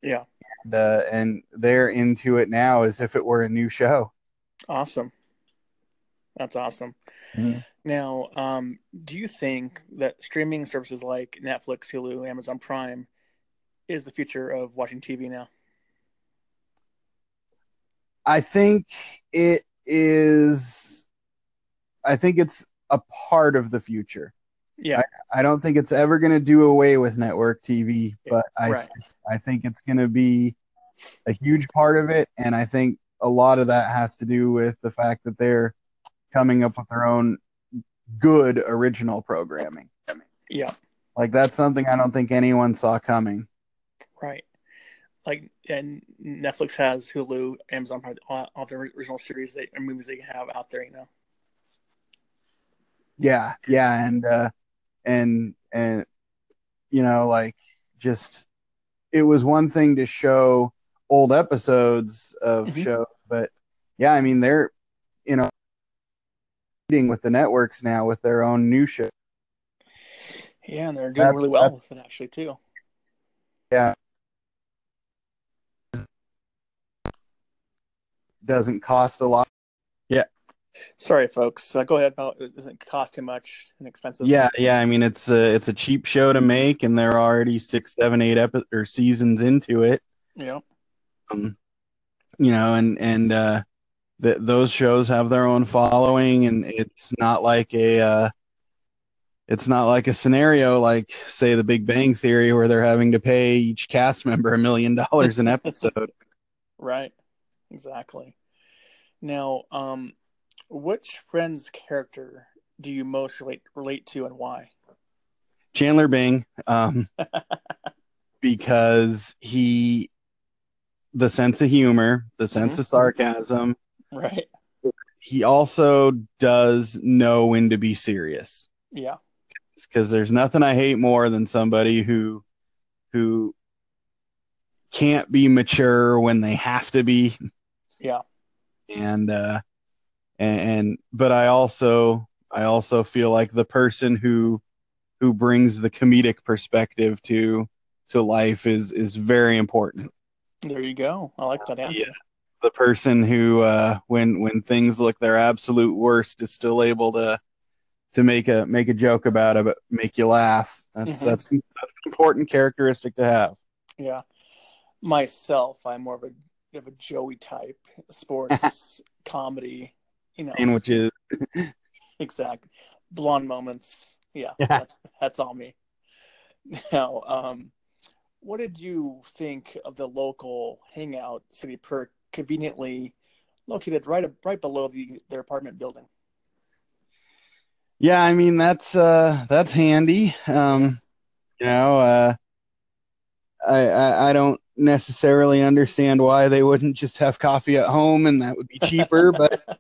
Yeah. The and they're into it now as if it were a new show. Awesome. That's awesome. Mhm. Now, um, do you think that streaming services like Netflix, Hulu, Amazon Prime is the future of watching TV now? I think it is. I think it's a part of the future. Yeah. I don't think it's ever going to do away with network TV, but I right. I think it's going to be a huge part of it, and I think a lot of that has to do with the fact that they're coming up with their own good original programming. Yeah. Like that's something I don't think anyone saw coming. Right. Like, and Netflix has Hulu, Amazon Prime, all, all the original series they and movies they have out there. You know. Yeah, yeah, and uh and and you know, like just it was one thing to show old episodes of Mhm. shows, but yeah, I mean they're you know with the networks now with their own new show. Yeah, and they're doing That- really well with it actually too. Yeah. Doesn't cost a lot. Yeah. Sorry, folks. Uh, go ahead. About it doesn't cost too much and expensive. Yeah, yeah, I mean it's a it's a cheap show to make and they're already six, seven, eight epi- or seasons into it. Yeah. um, you know, and and uh, th- those shows have their own following, and it's not like a uh, it's not like a scenario like say The Big Bang Theory where they're having to pay each cast member a million dollars an episode. Right. Exactly. Now, um, which Friends character do you most relate relate to and why? Chandler Bing, um, because he the sense of humor, the sense Mhm. of sarcasm. Right. He also does know when to be serious. Yeah. because there's nothing I hate more than somebody who who can't be mature when they have to be Yeah. and uh and, and but I also I also feel like the person who who brings the comedic perspective to to life is is very important. There you go. I like that answer. Yeah. The person who uh when when things look their absolute worst is still able to to make a make a joke about it make you laugh. That's Mhm. that's that's an important characteristic to have. Yeah. Myself, I'm more of a of a Joey type, sports, comedy. You know, And which is exact blonde moments. Yeah, Yeah. That's, that's all me. Now, um, what did you think of the local hangout Central Perk, conveniently located right right below the their apartment building? Yeah, I mean that's uh that's handy. Um you know, uh I, I I don't necessarily understand why they wouldn't just have coffee at home and that would be cheaper, but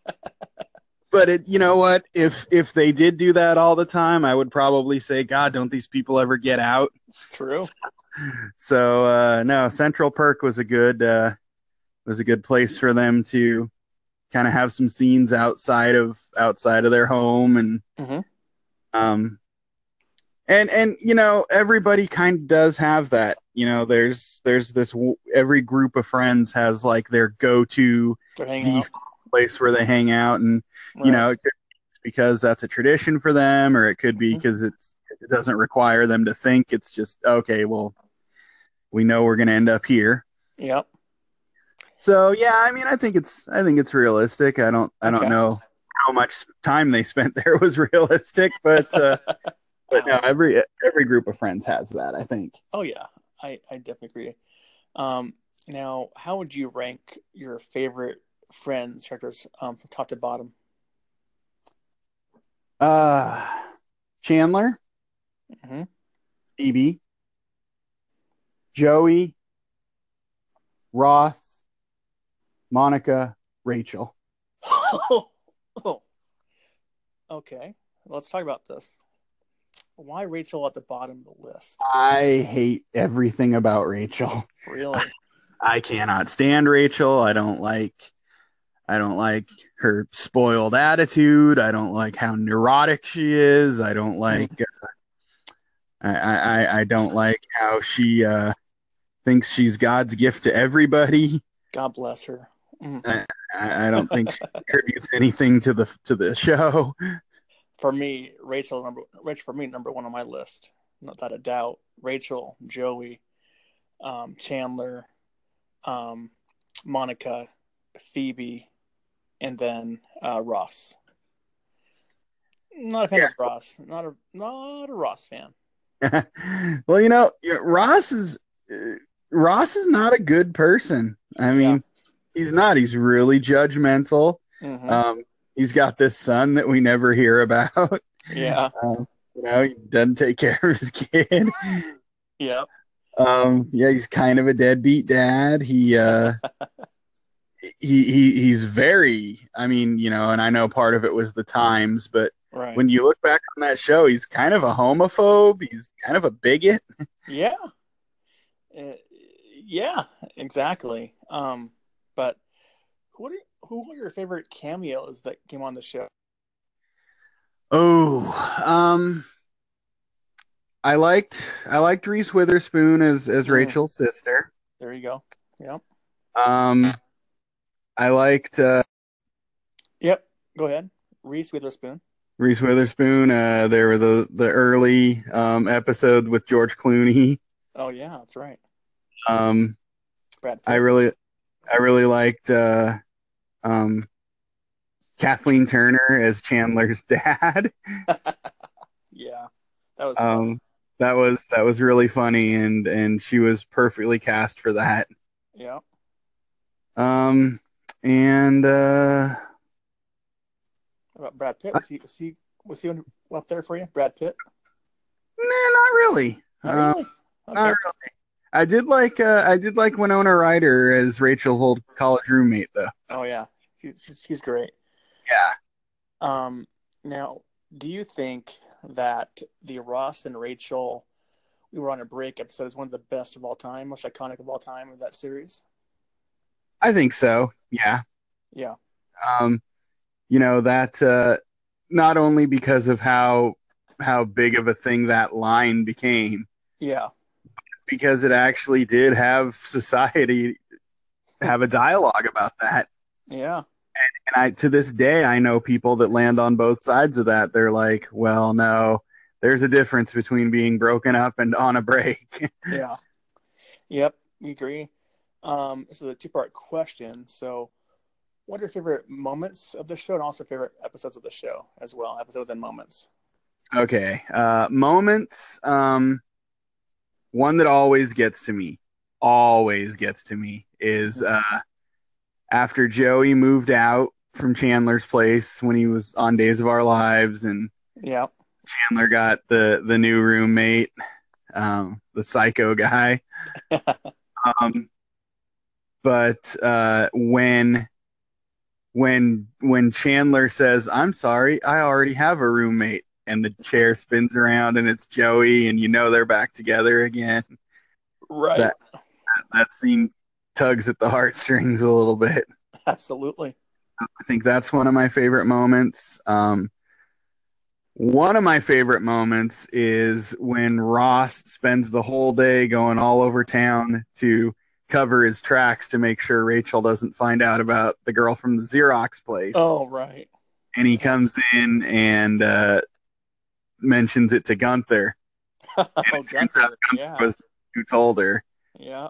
but it you know what if if they did do that all the time i would probably say god don't these people ever get out True. so uh no central perk was a good uh was a good place for them to kind of have some scenes outside of outside of their home and Mhm. um and and you know everybody kind of does have that you know there's there's this every group of friends has like their go-to They're hanging out. default place where they hang out and you know it could be because that's a tradition for them or it could be because it's it doesn't require them to think it's just okay well we know we're going to end up here Yep. So yeah i mean i think it's i think it's realistic. I don't i don't Okay. know how much time they spent there was realistic but uh but no every every group of friends has that i think. Oh yeah, I I definitely agree. Um, now, how would you rank your favorite friends characters um, from top to bottom? uh chandler. Hmm phoebe. Joey. Ross monica rachel oh, okay. Let's talk about this. Why Rachel at the bottom of the list? I hate everything about Rachel. Really? I cannot stand Rachel. I don't like I don't like her spoiled attitude. I don't like how neurotic she is. I don't like uh, I, I I don't like how she uh thinks she's God's gift to everybody. God bless her. Mhm. I, I don't think she contributes anything to the to the show. For me, Rachel number Rachel for me number one on my list, not that a doubt. Rachel, Joey, um, Chandler, um, Monica, Phoebe, and then uh, Ross. Not a fan of Ross. Not a not a Ross fan. well, you know, Ross is uh, Ross is not a good person. I mean, he's not. He's really judgmental. Mhm. Um, he's got this son that we never hear about. yeah, Um, you know, he doesn't take care of his kid. yeah, Um, yeah, he's kind of a deadbeat dad. He uh, he he he's very. I mean, you know, and I know part of it was the times, but right. when you look back on that show, he's kind of a homophobe. He's kind of a bigot. Yeah. Uh, yeah, exactly. Um, but who are who are your favorite cameos that came on the show? Oh, um, I liked I liked Reese Witherspoon as as Mm. Rachel's sister. There you go. Yep. Um, I liked uh, Yep. Go ahead. Reese Witherspoon. Reese Witherspoon. Uh, there were the the early um episode with George Clooney. Oh yeah, that's right. Um, Brad Pitt. I really I really liked uh, um, Kathleen Turner as Chandler's dad. yeah. That was Um, that was that was really funny, and and she was perfectly cast for that. yeah. Um, and uh, What about Brad Pitt? Was he was he was he up there for you? Brad Pitt? nah, not really. Not Uh, really. Not really. I did like uh, I did like Winona Ryder as Rachel's old college roommate, though. Oh yeah. She's, she's great. Yeah. Um, now, do you think that the Ross and Rachel "We Were on a Break" episode is one of the best of all time, most iconic of all time of that series? I think so. Yeah. Yeah, Um, you know that uh, not only because of how how big of a thing that line became, yeah, because it actually did have society have a dialogue about that. yeah, And I to this day I know people that land on both sides of that. They're like, "Well, no, there's a difference between being broken up and on a break." yeah. yep, we agree. Um, this is a two-part question. So, what are your favorite moments of the show, and also favorite episodes of the show as well? Episodes and moments. Okay. Uh, moments. Um, one that always gets to me, always gets to me, is uh, after Joey moved out from Chandler's place when he was on Days of Our Lives, and Yeah, Chandler got the the new roommate, um, the psycho guy. Um, but uh, when when when Chandler says, "I'm sorry, I already have a roommate," and the chair spins around and it's Joey, and you know they're back together again. Right. That that scene tugs at the heartstrings a little bit. Absolutely. I think that's one of my favorite moments. Um, one of my favorite moments is when Ross spends the whole day going all over town to cover his tracks to make sure Rachel doesn't find out about the girl from the Xerox place. Oh, right. And he comes in and uh, mentions it to Gunther. oh, Gunther. Yeah. Was who told her. Yeah.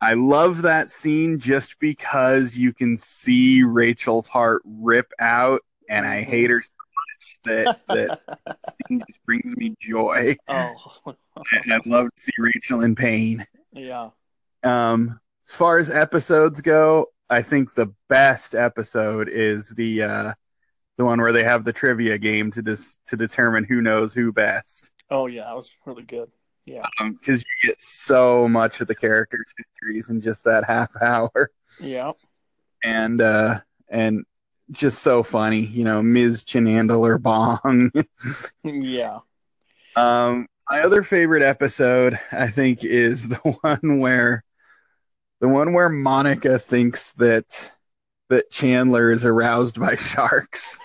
I love that scene just because you can see Rachel's heart rip out, and I hate her so much that that scene just brings me joy. Oh, I, I'd love to see Rachel in pain. yeah. Um, as far as episodes go, I think the best episode is the uh, the one where they have the trivia game to dis- to determine who knows who best. Oh, yeah. That was really good. Yeah. Because you get so much of the characters' histories in just that half hour. Yeah. and uh and just so funny, you know, Ms. Chanandler Bong. Yeah. um my other favorite episode, I think, is the one where the one where Monica thinks that that Chandler is aroused by sharks.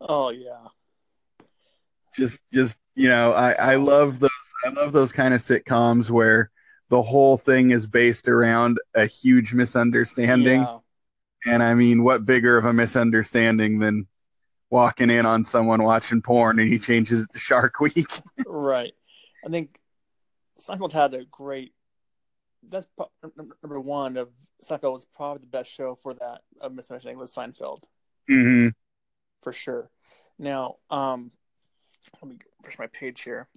Oh, yeah. Just just you know, I, I love those I love those kind of sitcoms where the whole thing is based around a huge misunderstanding. Yeah. And I mean, what bigger of a misunderstanding than walking in on someone watching porn and he changes it to Shark Week? Right. I think Seinfeld had a great. That's pro- number one of Seinfeld was probably the best show for that of misunderstanding with Seinfeld mm-hmm. for sure. Now, um, let me push my page here.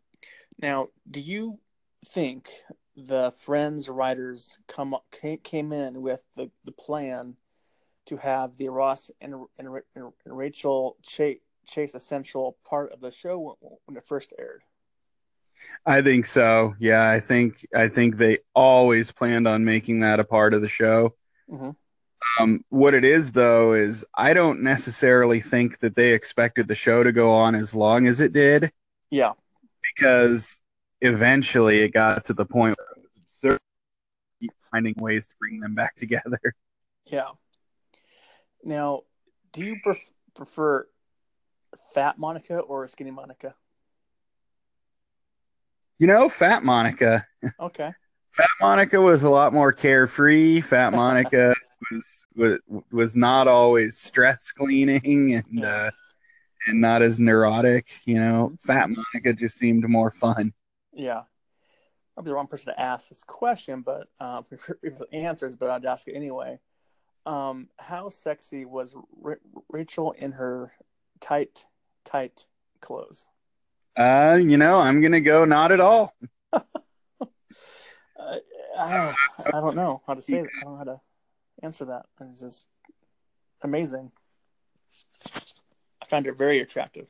Now, do you think the Friends writers come came, came in with the, the plan to have the Ross and and, and Rachel Chase, Chase a central part of the show when, when it first aired? I think so. Yeah, I think I think they always planned on making that a part of the show. Mhm. Um, what it is though is I don't necessarily think that they expected the show to go on as long as it did Yeah. because eventually it got to the point where it was absurd finding ways to bring them back together. Yeah. Now, do you pref- prefer fat Monica or skinny Monica? You know, Fat Monica. Okay. Fat Monica was a lot more carefree. Fat Monica was, was was not always stress cleaning and Yeah. uh, and not as neurotic. You know, Fat Monica just seemed more fun. Yeah. I'll be the wrong person to ask this question, but uh, for answers, but I'd ask it anyway. Um, how sexy was Ra- Rachel in her tight, tight clothes? Uh, you know, I'm gonna go not at all. Uh, I, don't, I don't know how to say that. I don't know how to answer that. It's just amazing. I found her very attractive.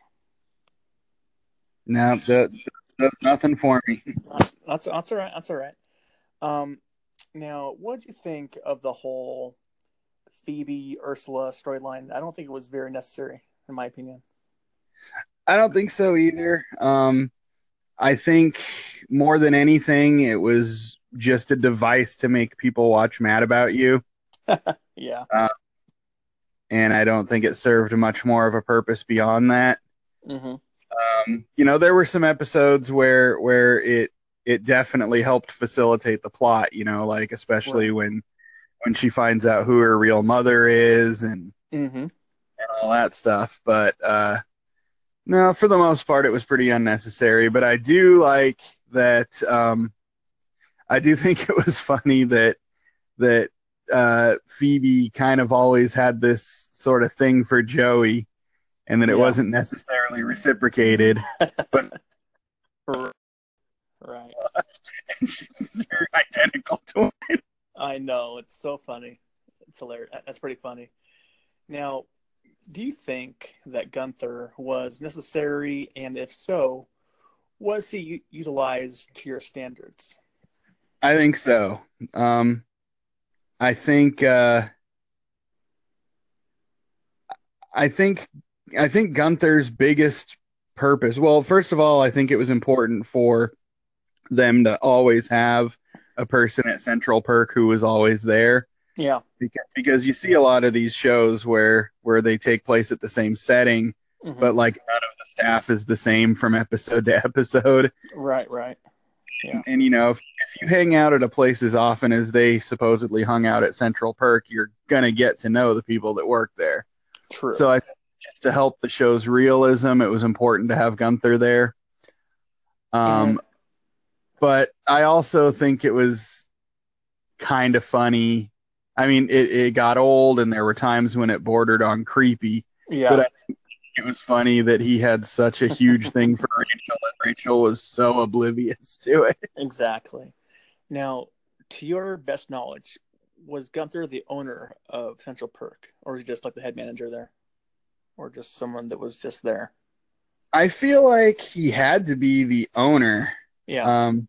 No, that, that's nothing for me. That's that's all right. That's all right. Um, now, what do you think of the whole Phoebe Ursula storyline? I don't think it was very necessary, in my opinion. I don't think so either. Um, I think more than anything, it was just a device to make people watch Mad About You, Yeah, and I don't think it served much more of a purpose beyond that. hmm Um, you know, there were some episodes where where it it definitely helped facilitate the plot. You know, like especially Right. when when she finds out who her real mother is and hmm and all that stuff. But uh, no, for the most part, it was pretty unnecessary. But I do like that. Um, I do think it was funny that that uh, Phoebe kind of always had this sort of thing for Joey, and that it Yeah. wasn't necessarily reciprocated. but Right. She's very identical to him. I know it's so funny. It's hilarious. That's pretty funny. Now, do you think that Gunther was necessary, and if so, was he utilized to your standards? I think so. Um, I think uh, I think I think Gunther's biggest purpose. Well, first of all, I think it was important for them to always have a person at Central Perk who was always there. Yeah. Because, because you see a lot of these shows where where they take place at the same setting, Mhm. but like none of the staff is the same from episode to episode. right, right. Yeah. And you know, if, if you hang out at a place as often as they supposedly hung out at Central Perk, you're gonna get to know the people that work there. True. So I just to help the show's realism, it was important to have Gunther there. Um, And- but I also think it was kind of funny. I mean, it, it got old, and there were times when it bordered on creepy. yeah. but I think it was funny that he had such a huge thing for Rachel, and Rachel was so oblivious to it. Exactly. Now, to your best knowledge, was Gunther the owner of Central Perk, or was he just like the head manager there, or just someone that was just there? I feel like he had to be the owner. Yeah. Um,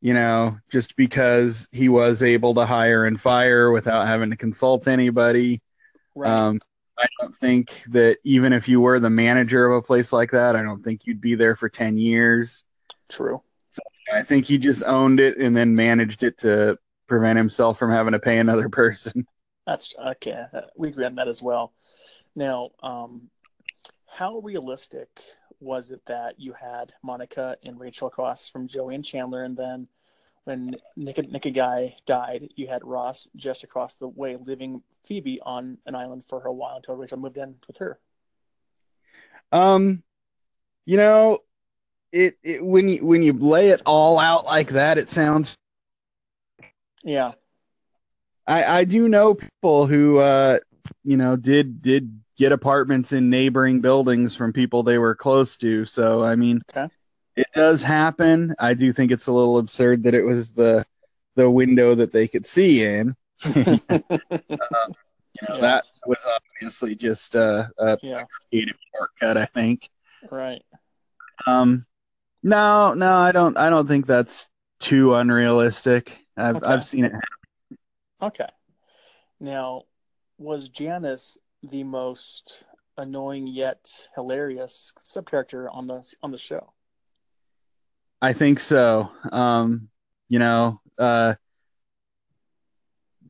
you know, just because he was able to hire and fire without having to consult anybody. right. Um, I don't think that even if you were the manager of a place like that, I don't think you'd be there for 10 years. True. I think he just owned it and then managed it to prevent himself from having to pay another person. That's okay. We agree on that as well. Now, um, how realistic was it that you had Monica and Rachel across from Joey and Chandler, and then when Nick, Nick Guy died, you had Ross just across the way living Phoebe on an island for her while until Rachel moved in with her. Um, you know, it, it when you when you lay it all out like that, it sounds Yeah. I, I do know people who uh you know did did get apartments in neighboring buildings from people they were close to. So I mean Okay. it does happen. I do think it's a little absurd that it was the the window that they could see in. You know, Yeah. that was obviously just a, a yeah. creative shortcut, I think. Right. Um no, no, I don't I don't think that's too unrealistic. I've Okay. I've seen it Happen. Okay. Now, was Janice the most annoying yet hilarious sub character on the on the show? I think so. Um, you know, uh,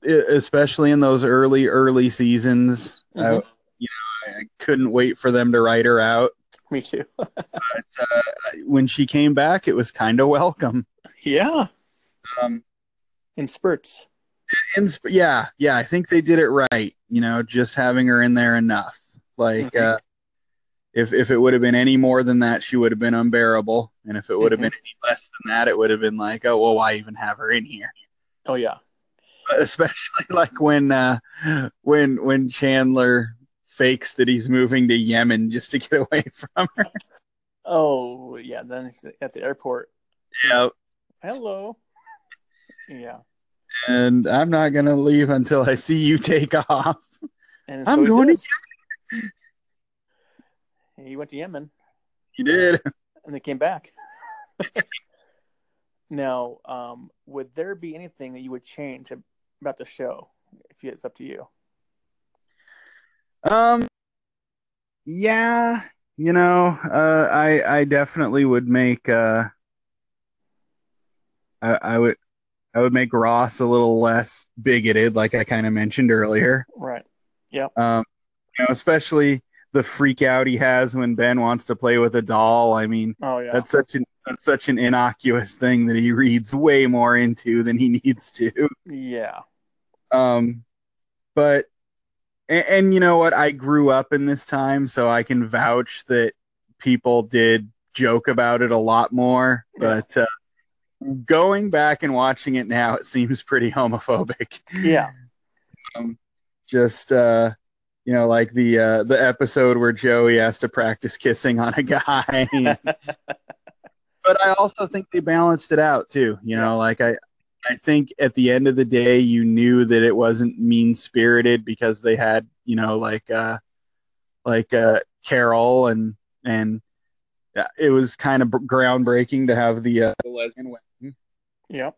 especially in those early, early seasons, Mhm. I, I couldn't wait for them to write her out. Me too. But uh, when she came back, it was kind of welcome. yeah, Um, in spurts. And yeah, yeah, I think they did it right. You know, just having her in there enough. Like, uh, if if it would have been any more than that, she would have been unbearable. And if it would have Mhm. been any less than that, it would have been like, oh well, why even have her in here? Oh yeah. especially like when uh when when Chandler fakes that he's moving to Yemen just to get away from her. Oh yeah. Then at the airport. Yeah. Hello. Yeah. And I'm not gonna leave until I see you take off. And I'm so going to did. He went to Yemen He did. and they came back. now, um, would there be anything that you would change about the show? If it's up to you. Um yeah, you know, uh I I definitely would make uh I, I would I would make Ross a little less bigoted, like I kind of mentioned earlier. Right. Yeah. Um, you know, especially the freak out he has when Ben wants to play with a doll. I mean, Oh yeah. that's such an that's such an innocuous thing that he reads way more into than he needs to. yeah. Um, but and, and you know what? I grew up in this time, so I can vouch that people did joke about it a lot more. Yeah. But uh, going back and watching it now, it seems pretty homophobic. Yeah. just uh you know like the uh the episode where joey has to practice kissing on a guy but i also think they balanced it out too you know like i i think at the end of the day you knew that it wasn't mean spirited because they had you know like uh like uh carol and and it was kind of groundbreaking to have the uh the lesbian wedding Yep.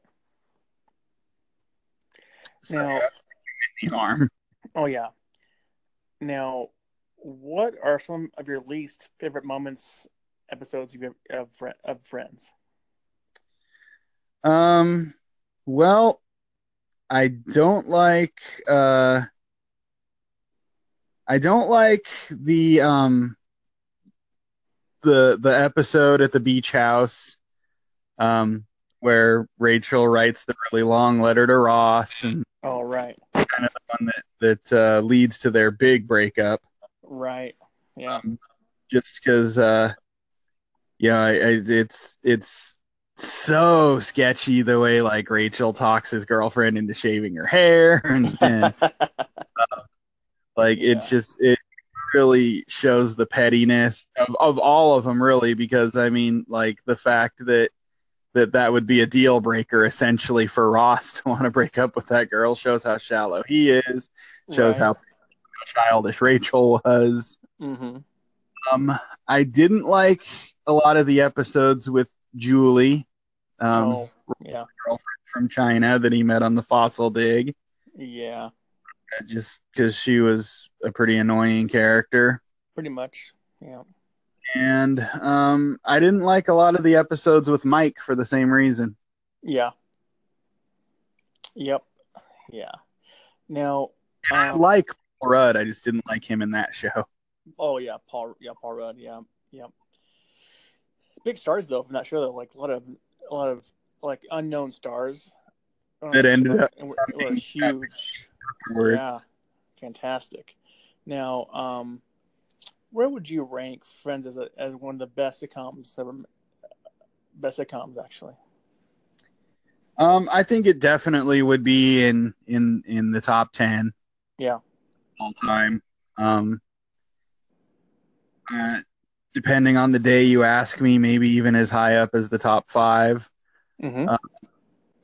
Now, the arm. oh yeah. Now, what are some of your least favorite moments, episodes you've of of Friends? Um, well, I don't like uh I don't like the um the the episode at the beach house um where Rachel writes the really long letter to Ross and Oh right, kind of the one that that uh, leads to their big breakup. Right, yeah, um, just because uh yeah I, I, it's it's so sketchy the way like Rachel talks his girlfriend into shaving her hair and, and like Yeah. it just it really shows the pettiness of, of all of them really because i mean like the fact that that that would be a deal breaker essentially for ross to want to break up with that girl shows how shallow he is shows how childish rachel was. Hmm um i didn't like a lot of the episodes with julie um oh yeah, from china that he met on the fossil dig. Yeah, just because she was a pretty annoying character pretty much, yeah. and um, I didn't like a lot of the episodes with Mike for the same reason. Yeah. Yep. Yeah. Now, I um, like Paul Rudd, I just didn't like him in that show. oh yeah, Paul. Yeah, Paul Rudd. Yeah, yeah. Big stars though from that show. Though, like a lot of a lot of like unknown stars. That ended up were, were huge. Yeah, fantastic. Now, um, where would you rank Friends as a as one of the best sitcoms ever? Best sitcoms, actually. Um, I think it definitely would be in in in the top ten Yeah. all time. Um, uh, depending on the day you ask me, maybe even as high up as the top five. Mm-hmm. Uh,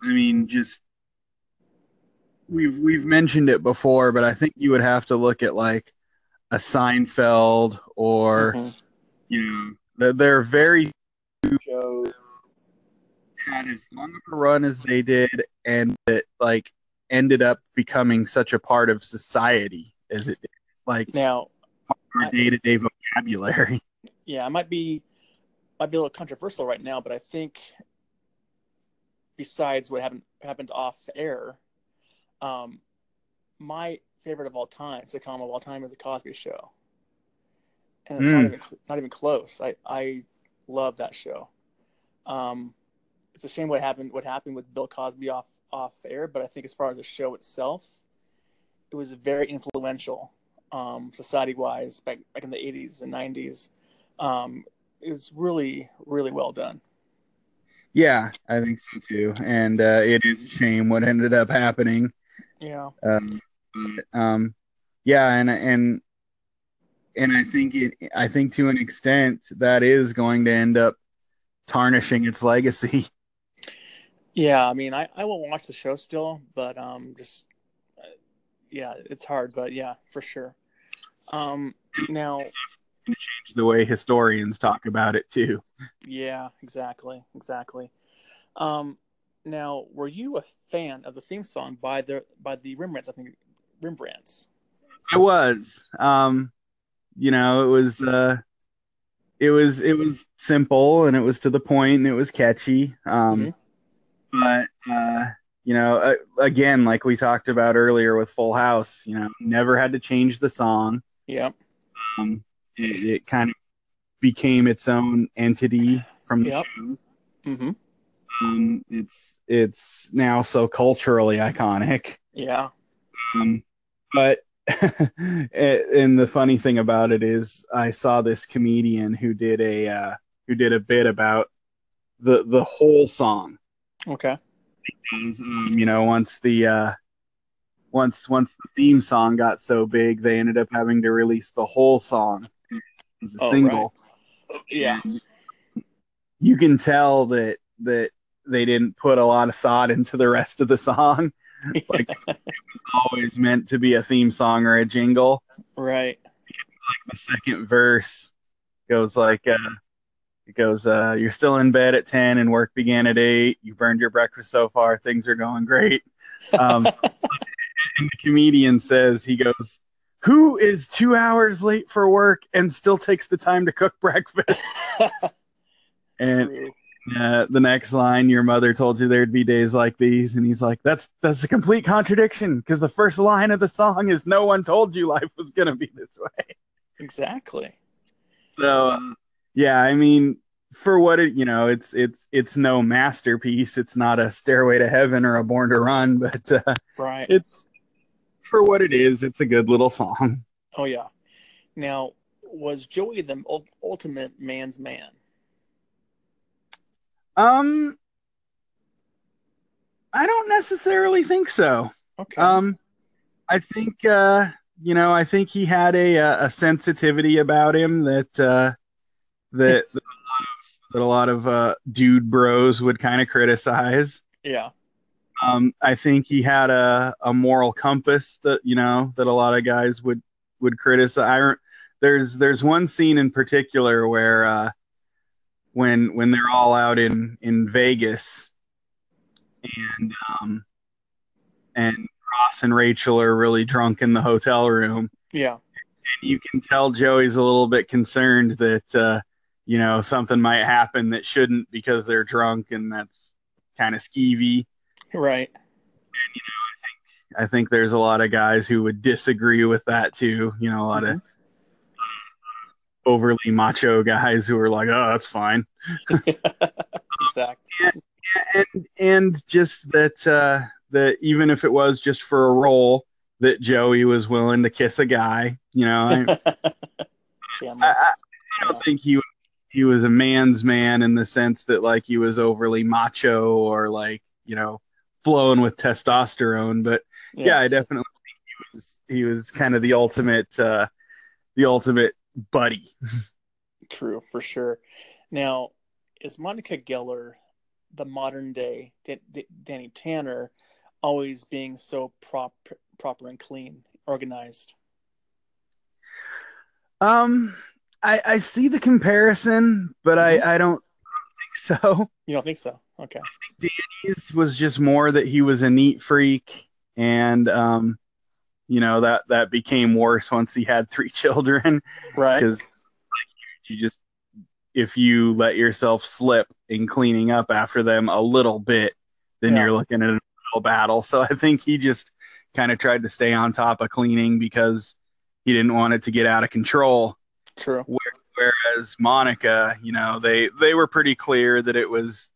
I mean, just we've we've mentioned it before, but I think you would have to look at like a Seinfeld or Mhm. you know they're, they're very shows had as long of a run as they did, and that like ended up becoming such a part of society as it did, like Now, our day to day vocabulary. yeah, I might be might be a little controversial right now, but I think besides what happened happened off air, um, my favorite of all time, sitcom of all time, is the Cosby Show, and it's not Mm. even not even close. I I love that show. Um, it's a shame what happened what happened with Bill Cosby off off air, but I think as far as the show itself, it was very influential um, society wise back back in the eighties and nineties. Um, it was really really well done. Yeah, I think so too, and uh, it is a shame what ended up happening. Yeah. Um, but, um, yeah, and and and I think it. I think to an extent that is going to end up tarnishing its legacy. Yeah, I mean, I, I won't watch the show still, but um, just uh, yeah, it's hard, but yeah, for sure. Um, now, change The way historians talk about it too. yeah, exactly, exactly. Um, now, were you a fan of the theme song by the by the Rembrandts? I think Rembrandts. I was. Um, you know, it was. Uh, it was. It was simple and it was to the point and it was catchy. Um, Mhm. but uh, you know, uh, again, like we talked about earlier with Full House, you know, never had to change the song. Yeah, um, it, it kind of became its own entity from the Yep. show. hmm Um, it's it's now so culturally iconic. yeah, Um, but and the funny thing about it is, I saw this comedian who did a uh, who did a bit about the the whole song. okay, Because, um, you know, once the uh, once once the theme song got so big, they ended up having to release the whole song as a Oh, single. yeah, you can tell that that they didn't put a lot of thought into the rest of the song. Like it was always meant to be a theme song or a jingle. right, Like The second verse goes like uh it goes uh you're still in bed at 10 and work began at 8. You burned your breakfast so far. Things are going great. Um and the comedian says he goes, "Who is two hours late for work and still takes the time to cook breakfast?" and True. Uh, the next line, "Your mother told you there'd be days like these," and he's like, "That's that's a complete contradiction because the first line of the song is no one told you life was gonna be this way." Exactly. So uh, yeah, I mean, for what it you know, it's it's it's no masterpiece. It's not a Stairway to Heaven or a Born to Run, but uh, Right. it's for what it is. It's a good little song. oh yeah. Now, was Joey the ultimate man's man? Um, I don't necessarily think so. Okay. Um, I think uh, you know, I think he had a a sensitivity about him that uh, that that a lot of, that a lot of uh, dude bros would kind of criticize. yeah. Um, I think he had a, a moral compass that you know that a lot of guys would would criticize. I, there's there's one scene in particular where uh, when when they're all out in in Vegas and um, and Ross and Rachel are really drunk in the hotel room, Yeah. and you can tell Joey's a little bit concerned that uh, you know something might happen that shouldn't because they're drunk, and that's kind of skeevy. Right. And you know, I think I think there's a lot of guys who would disagree with that too. You know, a lot of overly macho guys who are like, "Oh, that's fine," exactly. and and just that uh, that even if it was just for a role, that Joey was willing to kiss a guy. You know, I, Shamrock. I, I don't think he he was a man's man in the sense that like he was overly macho or like you know flowing with testosterone, but yeah, I definitely think he was he was kind of the ultimate uh the ultimate buddy. True, for sure. Now, is Monica Geller the modern day Dan- D- Danny Tanner, always being so prop- proper and clean, organized? Um I I see the comparison, but I I don't think so. You don't think so? Okay. Danny's was just more that he was a neat freak and um you know that that became worse once he had three children Right. because you just if you let yourself slip in cleaning up after them a little bit, then Yeah. you're looking at a real battle. So I think he just kind of tried to stay on top of cleaning because he didn't want it to get out of control. True. Whereas Monica, you know, they they were pretty clear that it was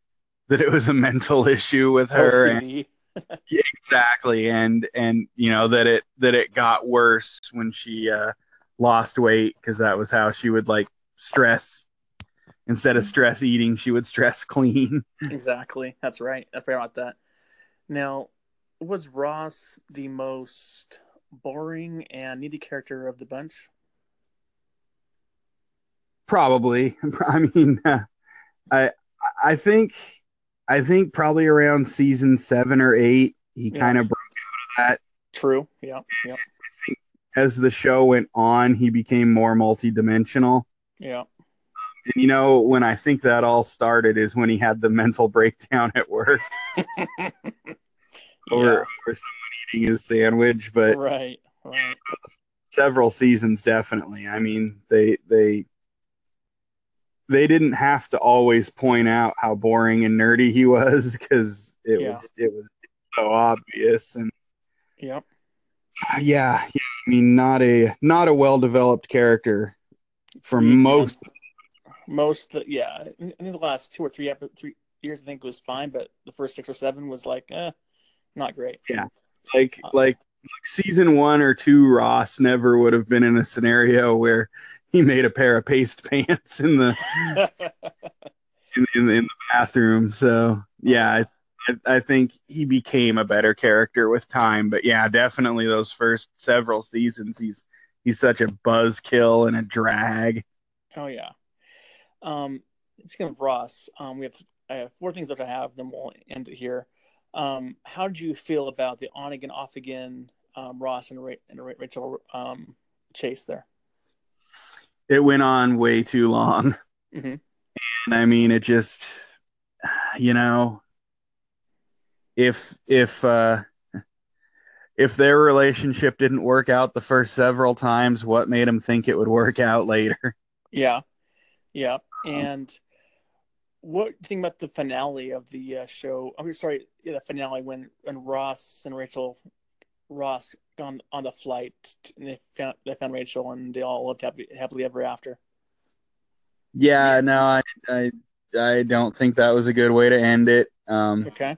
that it was a mental issue with her. and-. Yeah, exactly, and and you know that it that it got worse when she uh, lost weight because that was how she would like stress instead of stress eating, she would stress clean. Exactly. That's right. I forgot about that. Now, was Ross the most boring and needy character of the bunch? Probably, I mean, uh, I I think I think probably around season seven or eight, he Yeah. kind of broke out of that. True. Yeah. Yeah. As the show went on, he became more multidimensional. Yeah. And you know, when I think that all started is when he had the mental breakdown at work over, Yeah. over someone eating his sandwich. But Right. Right. several seasons, definitely. I mean, they they they didn't have to always point out how boring and nerdy he was because it Yeah. was it was so obvious. And Yep. uh, yeah, yeah, I mean, not a not a well developed character for You can- most. Most, yeah. I think the last two or three epi- three years, I think was fine, but the first six or seven was like, eh, not great. Yeah. Like Uh, like season one or two ross never would have been in a scenario where he made a pair of paste pants in the in, in, the, in the bathroom so yeah I, I i think he became a better character with time but yeah definitely those first several seasons he's he's such a buzzkill and a drag oh yeah. Um, speaking of Ross, um, we have I have four things that I have, then we'll end it here. Um, how did you feel about the on again, off again, um, Ross and, Ra- and Ra- Rachel um, chase there? It went on way too long hmm and I mean, it just, you know, if if uh, if their relationship didn't work out the first several times, what made them think it would work out later? Yeah, yeah. And what do you think about the finale of the uh, show? I'm sorry, yeah, the finale when when Ross and Rachel Ross gone on the flight and they found they found Rachel and they all lived happy, happily ever after. Yeah, no, I, I I don't think that was a good way to end it. Um, Okay.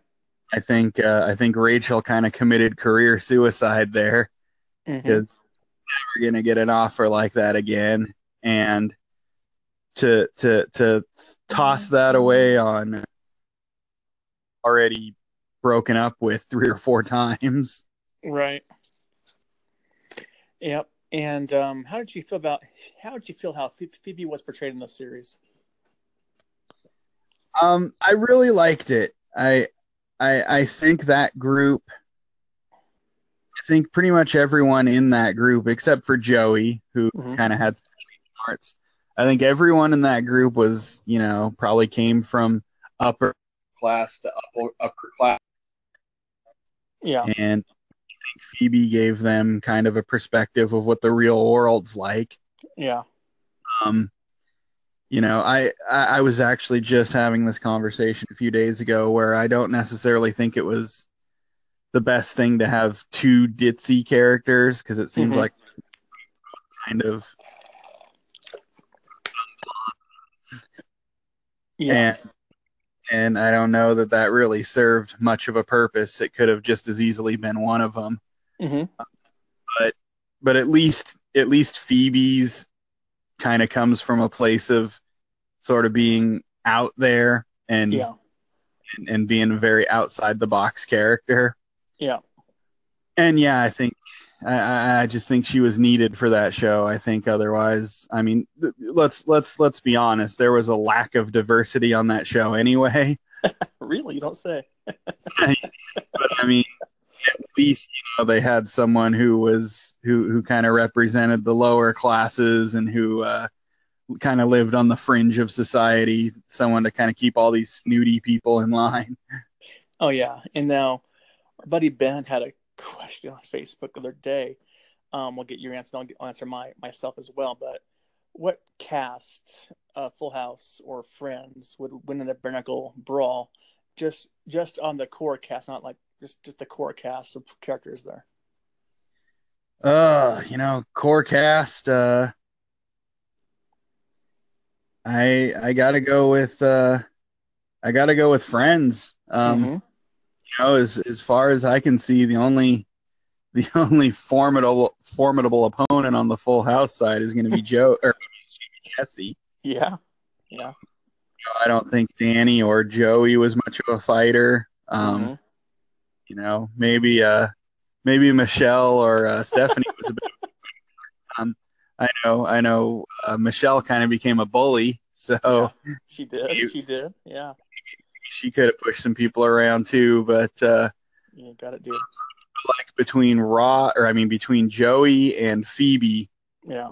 I think uh, I think Rachel kind of committed career suicide there because never gonna get an offer like that again, and to to to toss that away on already broken up with three or four times. Right. Yep. And um, how did you feel about how did you feel how Phoebe was portrayed in the series? Um, I really liked it. I, I, I think that group. I think pretty much everyone in that group, except for Joey, who Mhm. kind of had some parts. I think everyone in that group was, you know, probably came from upper class to upper upper class, Yeah. and think Phoebe gave them kind of a perspective of what the real world's like. Yeah. Um, you know, I, I was actually just having this conversation a few days ago where I don't necessarily think it was the best thing to have two ditzy characters because it seems Mhm. like kind of Yeah. and and I don't know that that really served much of a purpose. It could have just as easily been one of them. hmm but at least at least Phoebe's kind of comes from a place of sort of being out there and Yeah. and, and being a very outside the box character. Yeah. And yeah, I think I- I, just think she was needed for that show. I think otherwise, I mean, let's let's let's be honest. There was a lack of diversity on that show anyway. Really? You don't say. But I mean, at least you know they had someone who was who who kind of represented the lower classes and who uh, kind of lived on the fringe of society. Someone to kind of keep all these snooty people in line. Oh yeah. And now our buddy Ben had a question on Facebook the other day. Um, we'll get your answer. and I'll, get, I'll answer my myself as well. But what cast, uh, Full House or Friends, would win in a barnacle brawl? Just just on the core cast, not like just just the core cast of characters there. Uh, you know, core cast. Uh, I I gotta go with uh, I gotta go with Friends. Um, Mhm. You know, as as far as I can see, the only the only formidable formidable opponent on the Full House side is going to be Joe or Jesse. Yeah. Yeah. I don't think Danny or Joey was much of a fighter. Um, Mhm. You know, maybe uh, maybe Michelle or uh, Stephanie was a bit. Um, I know, I know. Uh, Michelle kind of became a bully, so She did. You- She did. Yeah. She could have pushed some people around too. But uh, Yeah. Got it, dude. like between Raw, or I mean, between Joey and Phoebe, Yeah.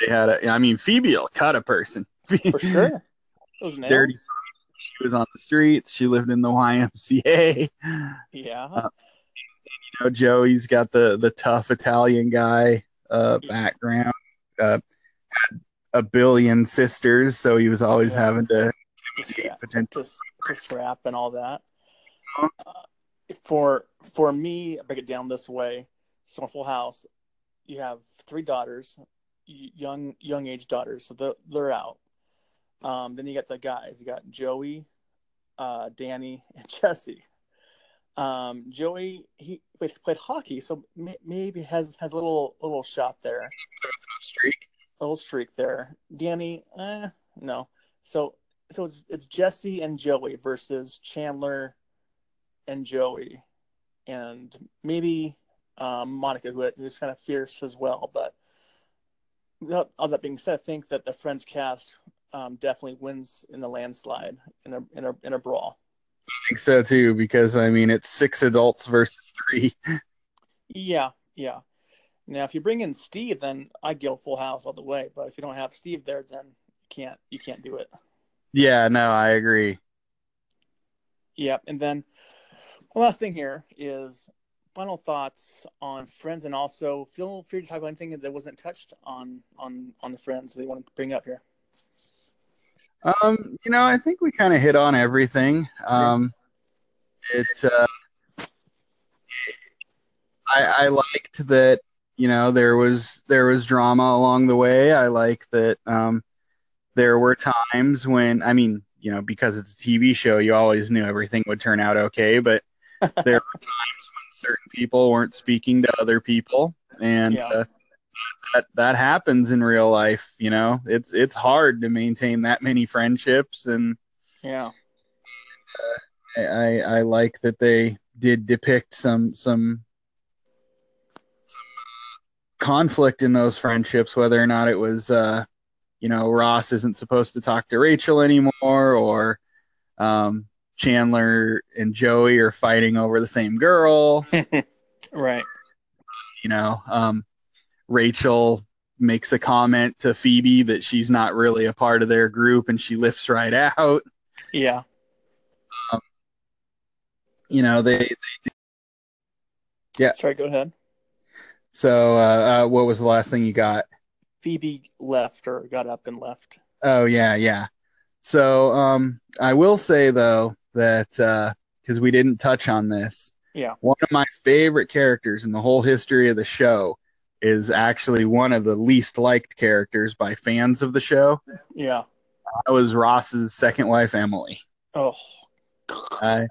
they had a. I mean, Phoebe will cut a person. For sure. Those nails. Dirty. She was on the streets. She lived in the YMCA. Yeah. Uh, You know, Joey's got the the tough Italian guy uh, background. Uh, had a billion sisters, so he was always Yeah. having to scrap, potential. to, scrap and all that. Uh-huh. Uh, for for me, I break it down this way. So in Full House, you have three daughters, young young age daughters, so they're, they're out. Um, then you got the guys. You got Joey, uh, Danny, and Jesse. Um, Joey he played, played hockey, so may, maybe has has a little little shot there streak. a little streak there. Danny, eh, no. So so it's it's Jesse and Joey versus Chandler and Joey, and maybe um, Monica, who who's kind of fierce as well. But that- all that being said, I think that the Friends cast um, definitely wins in the landslide in a in a in a brawl. I think so too, because I mean it's six adults versus three. Yeah, yeah. Now, if you bring in Steve, then I go Full House all the way. But if you don't have Steve there, then you can't you can't do it. Yeah, no, I agree. Yep. And then the last thing here is final thoughts on Friends, and also feel free to talk about anything that wasn't touched on on on the Friends that you want to bring up here. Um, you know, I think we kind of hit on everything. Um, it, uh, I, I liked that. You know, there was there was drama along the way. I like that. Um, there were times when, I mean, you know, because it's a TV show, you always knew everything would turn out okay. But there were times when certain people weren't speaking to other people, and Yeah. uh, that that happens in real life. You know, it's it's hard to maintain that many friendships, and Yeah, I I, I like that they did depict some some conflict in those friendships, whether or not it was, uh, you know, Ross isn't supposed to talk to Rachel anymore, or um, Chandler and Joey are fighting over the same girl. right. You know, um, Rachel makes a comment to Phoebe that she's not really a part of their group, and she lifts right out. Yeah, You know, they Yeah. Sorry, go ahead. so uh, uh, what was the last thing you got? Phoebe left or got up and left. Oh yeah, yeah. So um I will say though that because we didn't touch on this, Yeah. one of my favorite characters in the whole history of the show is actually one of the least liked characters by fans of the show. Yeah. That was Ross's second wife, Emily. Oh, I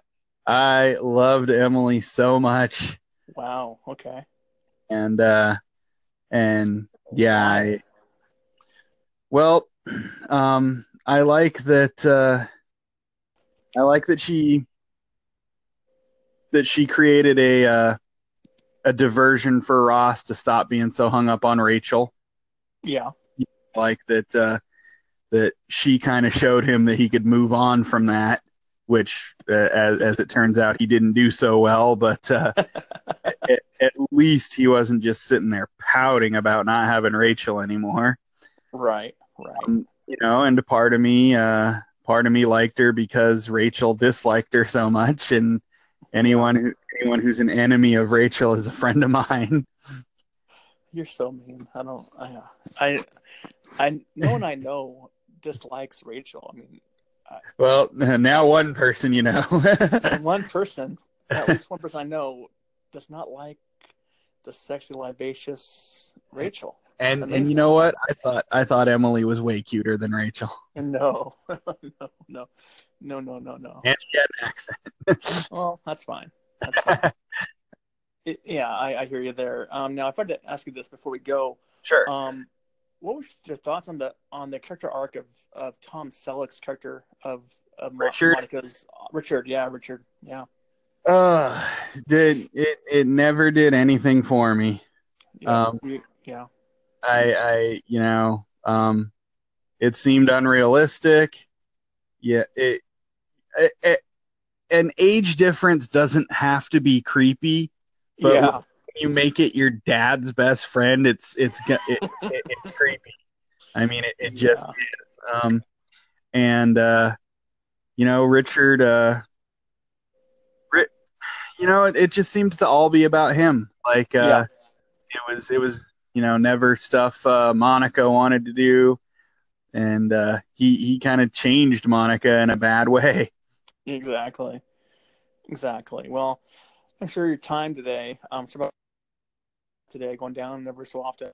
I loved Emily so much, wow. Okay. and uh, and yeah, I, well, um, I like that. Uh, I like that she that she created a uh, a diversion for Ross to stop being so hung up on Rachel. Yeah. Like that uh, that she kind of showed him that he could move on from that, which, uh, as as it turns out, he didn't do so well. But uh, at, at least he wasn't just sitting there pouting about not having Rachel anymore. Right. Right. Um, you know, and a part of me, uh, part of me liked her because Rachel disliked her so much, and anyone who anyone who's an enemy of Rachel is a friend of mine. You're so mean. I don't. I. I. I. No one I know dislikes Rachel. I mean, Well, now one person, you know. one person, at least one person I know, does not like the sexually libacious Rachel. And and you know what? I thought I thought Emily was way cuter than Rachel, no, no, no, no, no, no, no. and she had an accent. Well, that's fine. That's fine. It, yeah, I, I hear you there. Um, now, if I had to ask you this before we go, sure. um, what were your thoughts on the on the character arc of, of Tom Selleck's character of, of Richard? Monica's Richard? Yeah, Richard. Yeah, Uh, did it? It never did anything for me. yeah, Um, yeah, I, I, you know, um, it seemed unrealistic. Yeah, it, it, it- an age difference doesn't have to be creepy. But yeah, when you make it your dad's best friend, it's it's it, it's creepy. I mean, it, it just Yeah. is. Um, and uh, you know, Richard, uh, you know, it, it just seemed to all be about him. Like, uh, Yeah. it was it was you know never stuff uh, Monica wanted to do, and uh, he he kind of changed Monica in a bad way. exactly, exactly. Well, thanks for your time today. Um, so about today going down ever so often.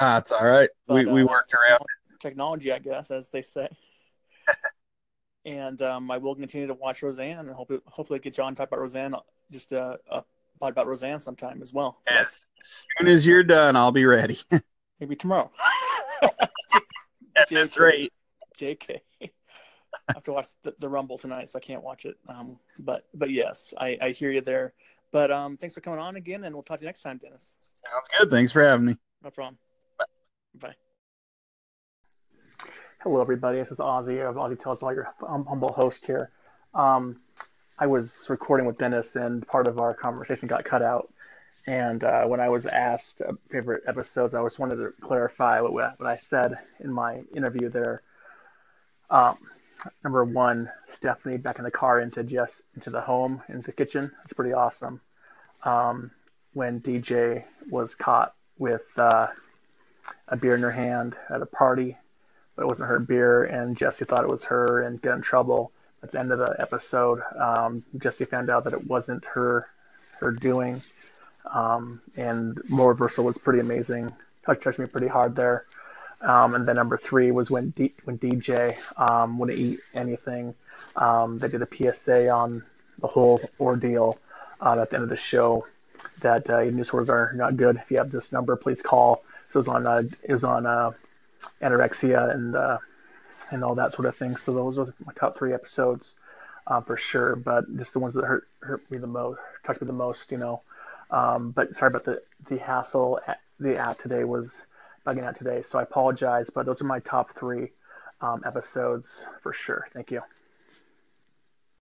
Ah, it's all right. we But, uh, we that's worked around. technology, I guess, as they say. and um, I will continue to watch Roseanne and hope hopefully get John talk about Roseanne, just uh, uh, talk about Roseanne sometime as well. As soon as you're done, I'll be ready. Maybe tomorrow. At this JK. rate. JK. I have to watch the, the Rumble tonight, so I can't watch it. Um, but but yes, I, I hear you there. But um, thanks for coming on again, and we'll talk to you next time, Dennis. Sounds good. Thanks for having me. No problem. Bye. Hello, everybody. This is Ozzy of Ozzy Tells All, your humble host here. Um, I was recording with Dennis, and part of our conversation got cut out. And uh, when I was asked uh, favorite episodes, I just wanted to clarify what, what I said in my interview there. Um, number one, Stephanie back in the car into Jess into the home into the kitchen. It's pretty awesome. Um, when DJ was caught with uh, a beer in her hand at a party, but it wasn't her beer, and Jesse thought it was her and got in trouble. At the end of the episode, um, Jesse found out that it wasn't her her doing, um, and more reversal was pretty amazing. Touched, touched me pretty hard there. Um, and then number three was when D, when DJ um, wouldn't eat anything. Um, they did a PSA on the whole ordeal uh, at the end of the show that uh, eating disorders are not good. If you have this number, please call. So it was on uh, it was on uh, anorexia and uh, and all that sort of thing. So those are my top three episodes uh, for sure. But just the ones that hurt hurt me the most, touched me the most, you know. Um, but sorry about the the hassle. The app today was bugging out today, so I apologize. But those are my top three um, episodes for sure. Thank you.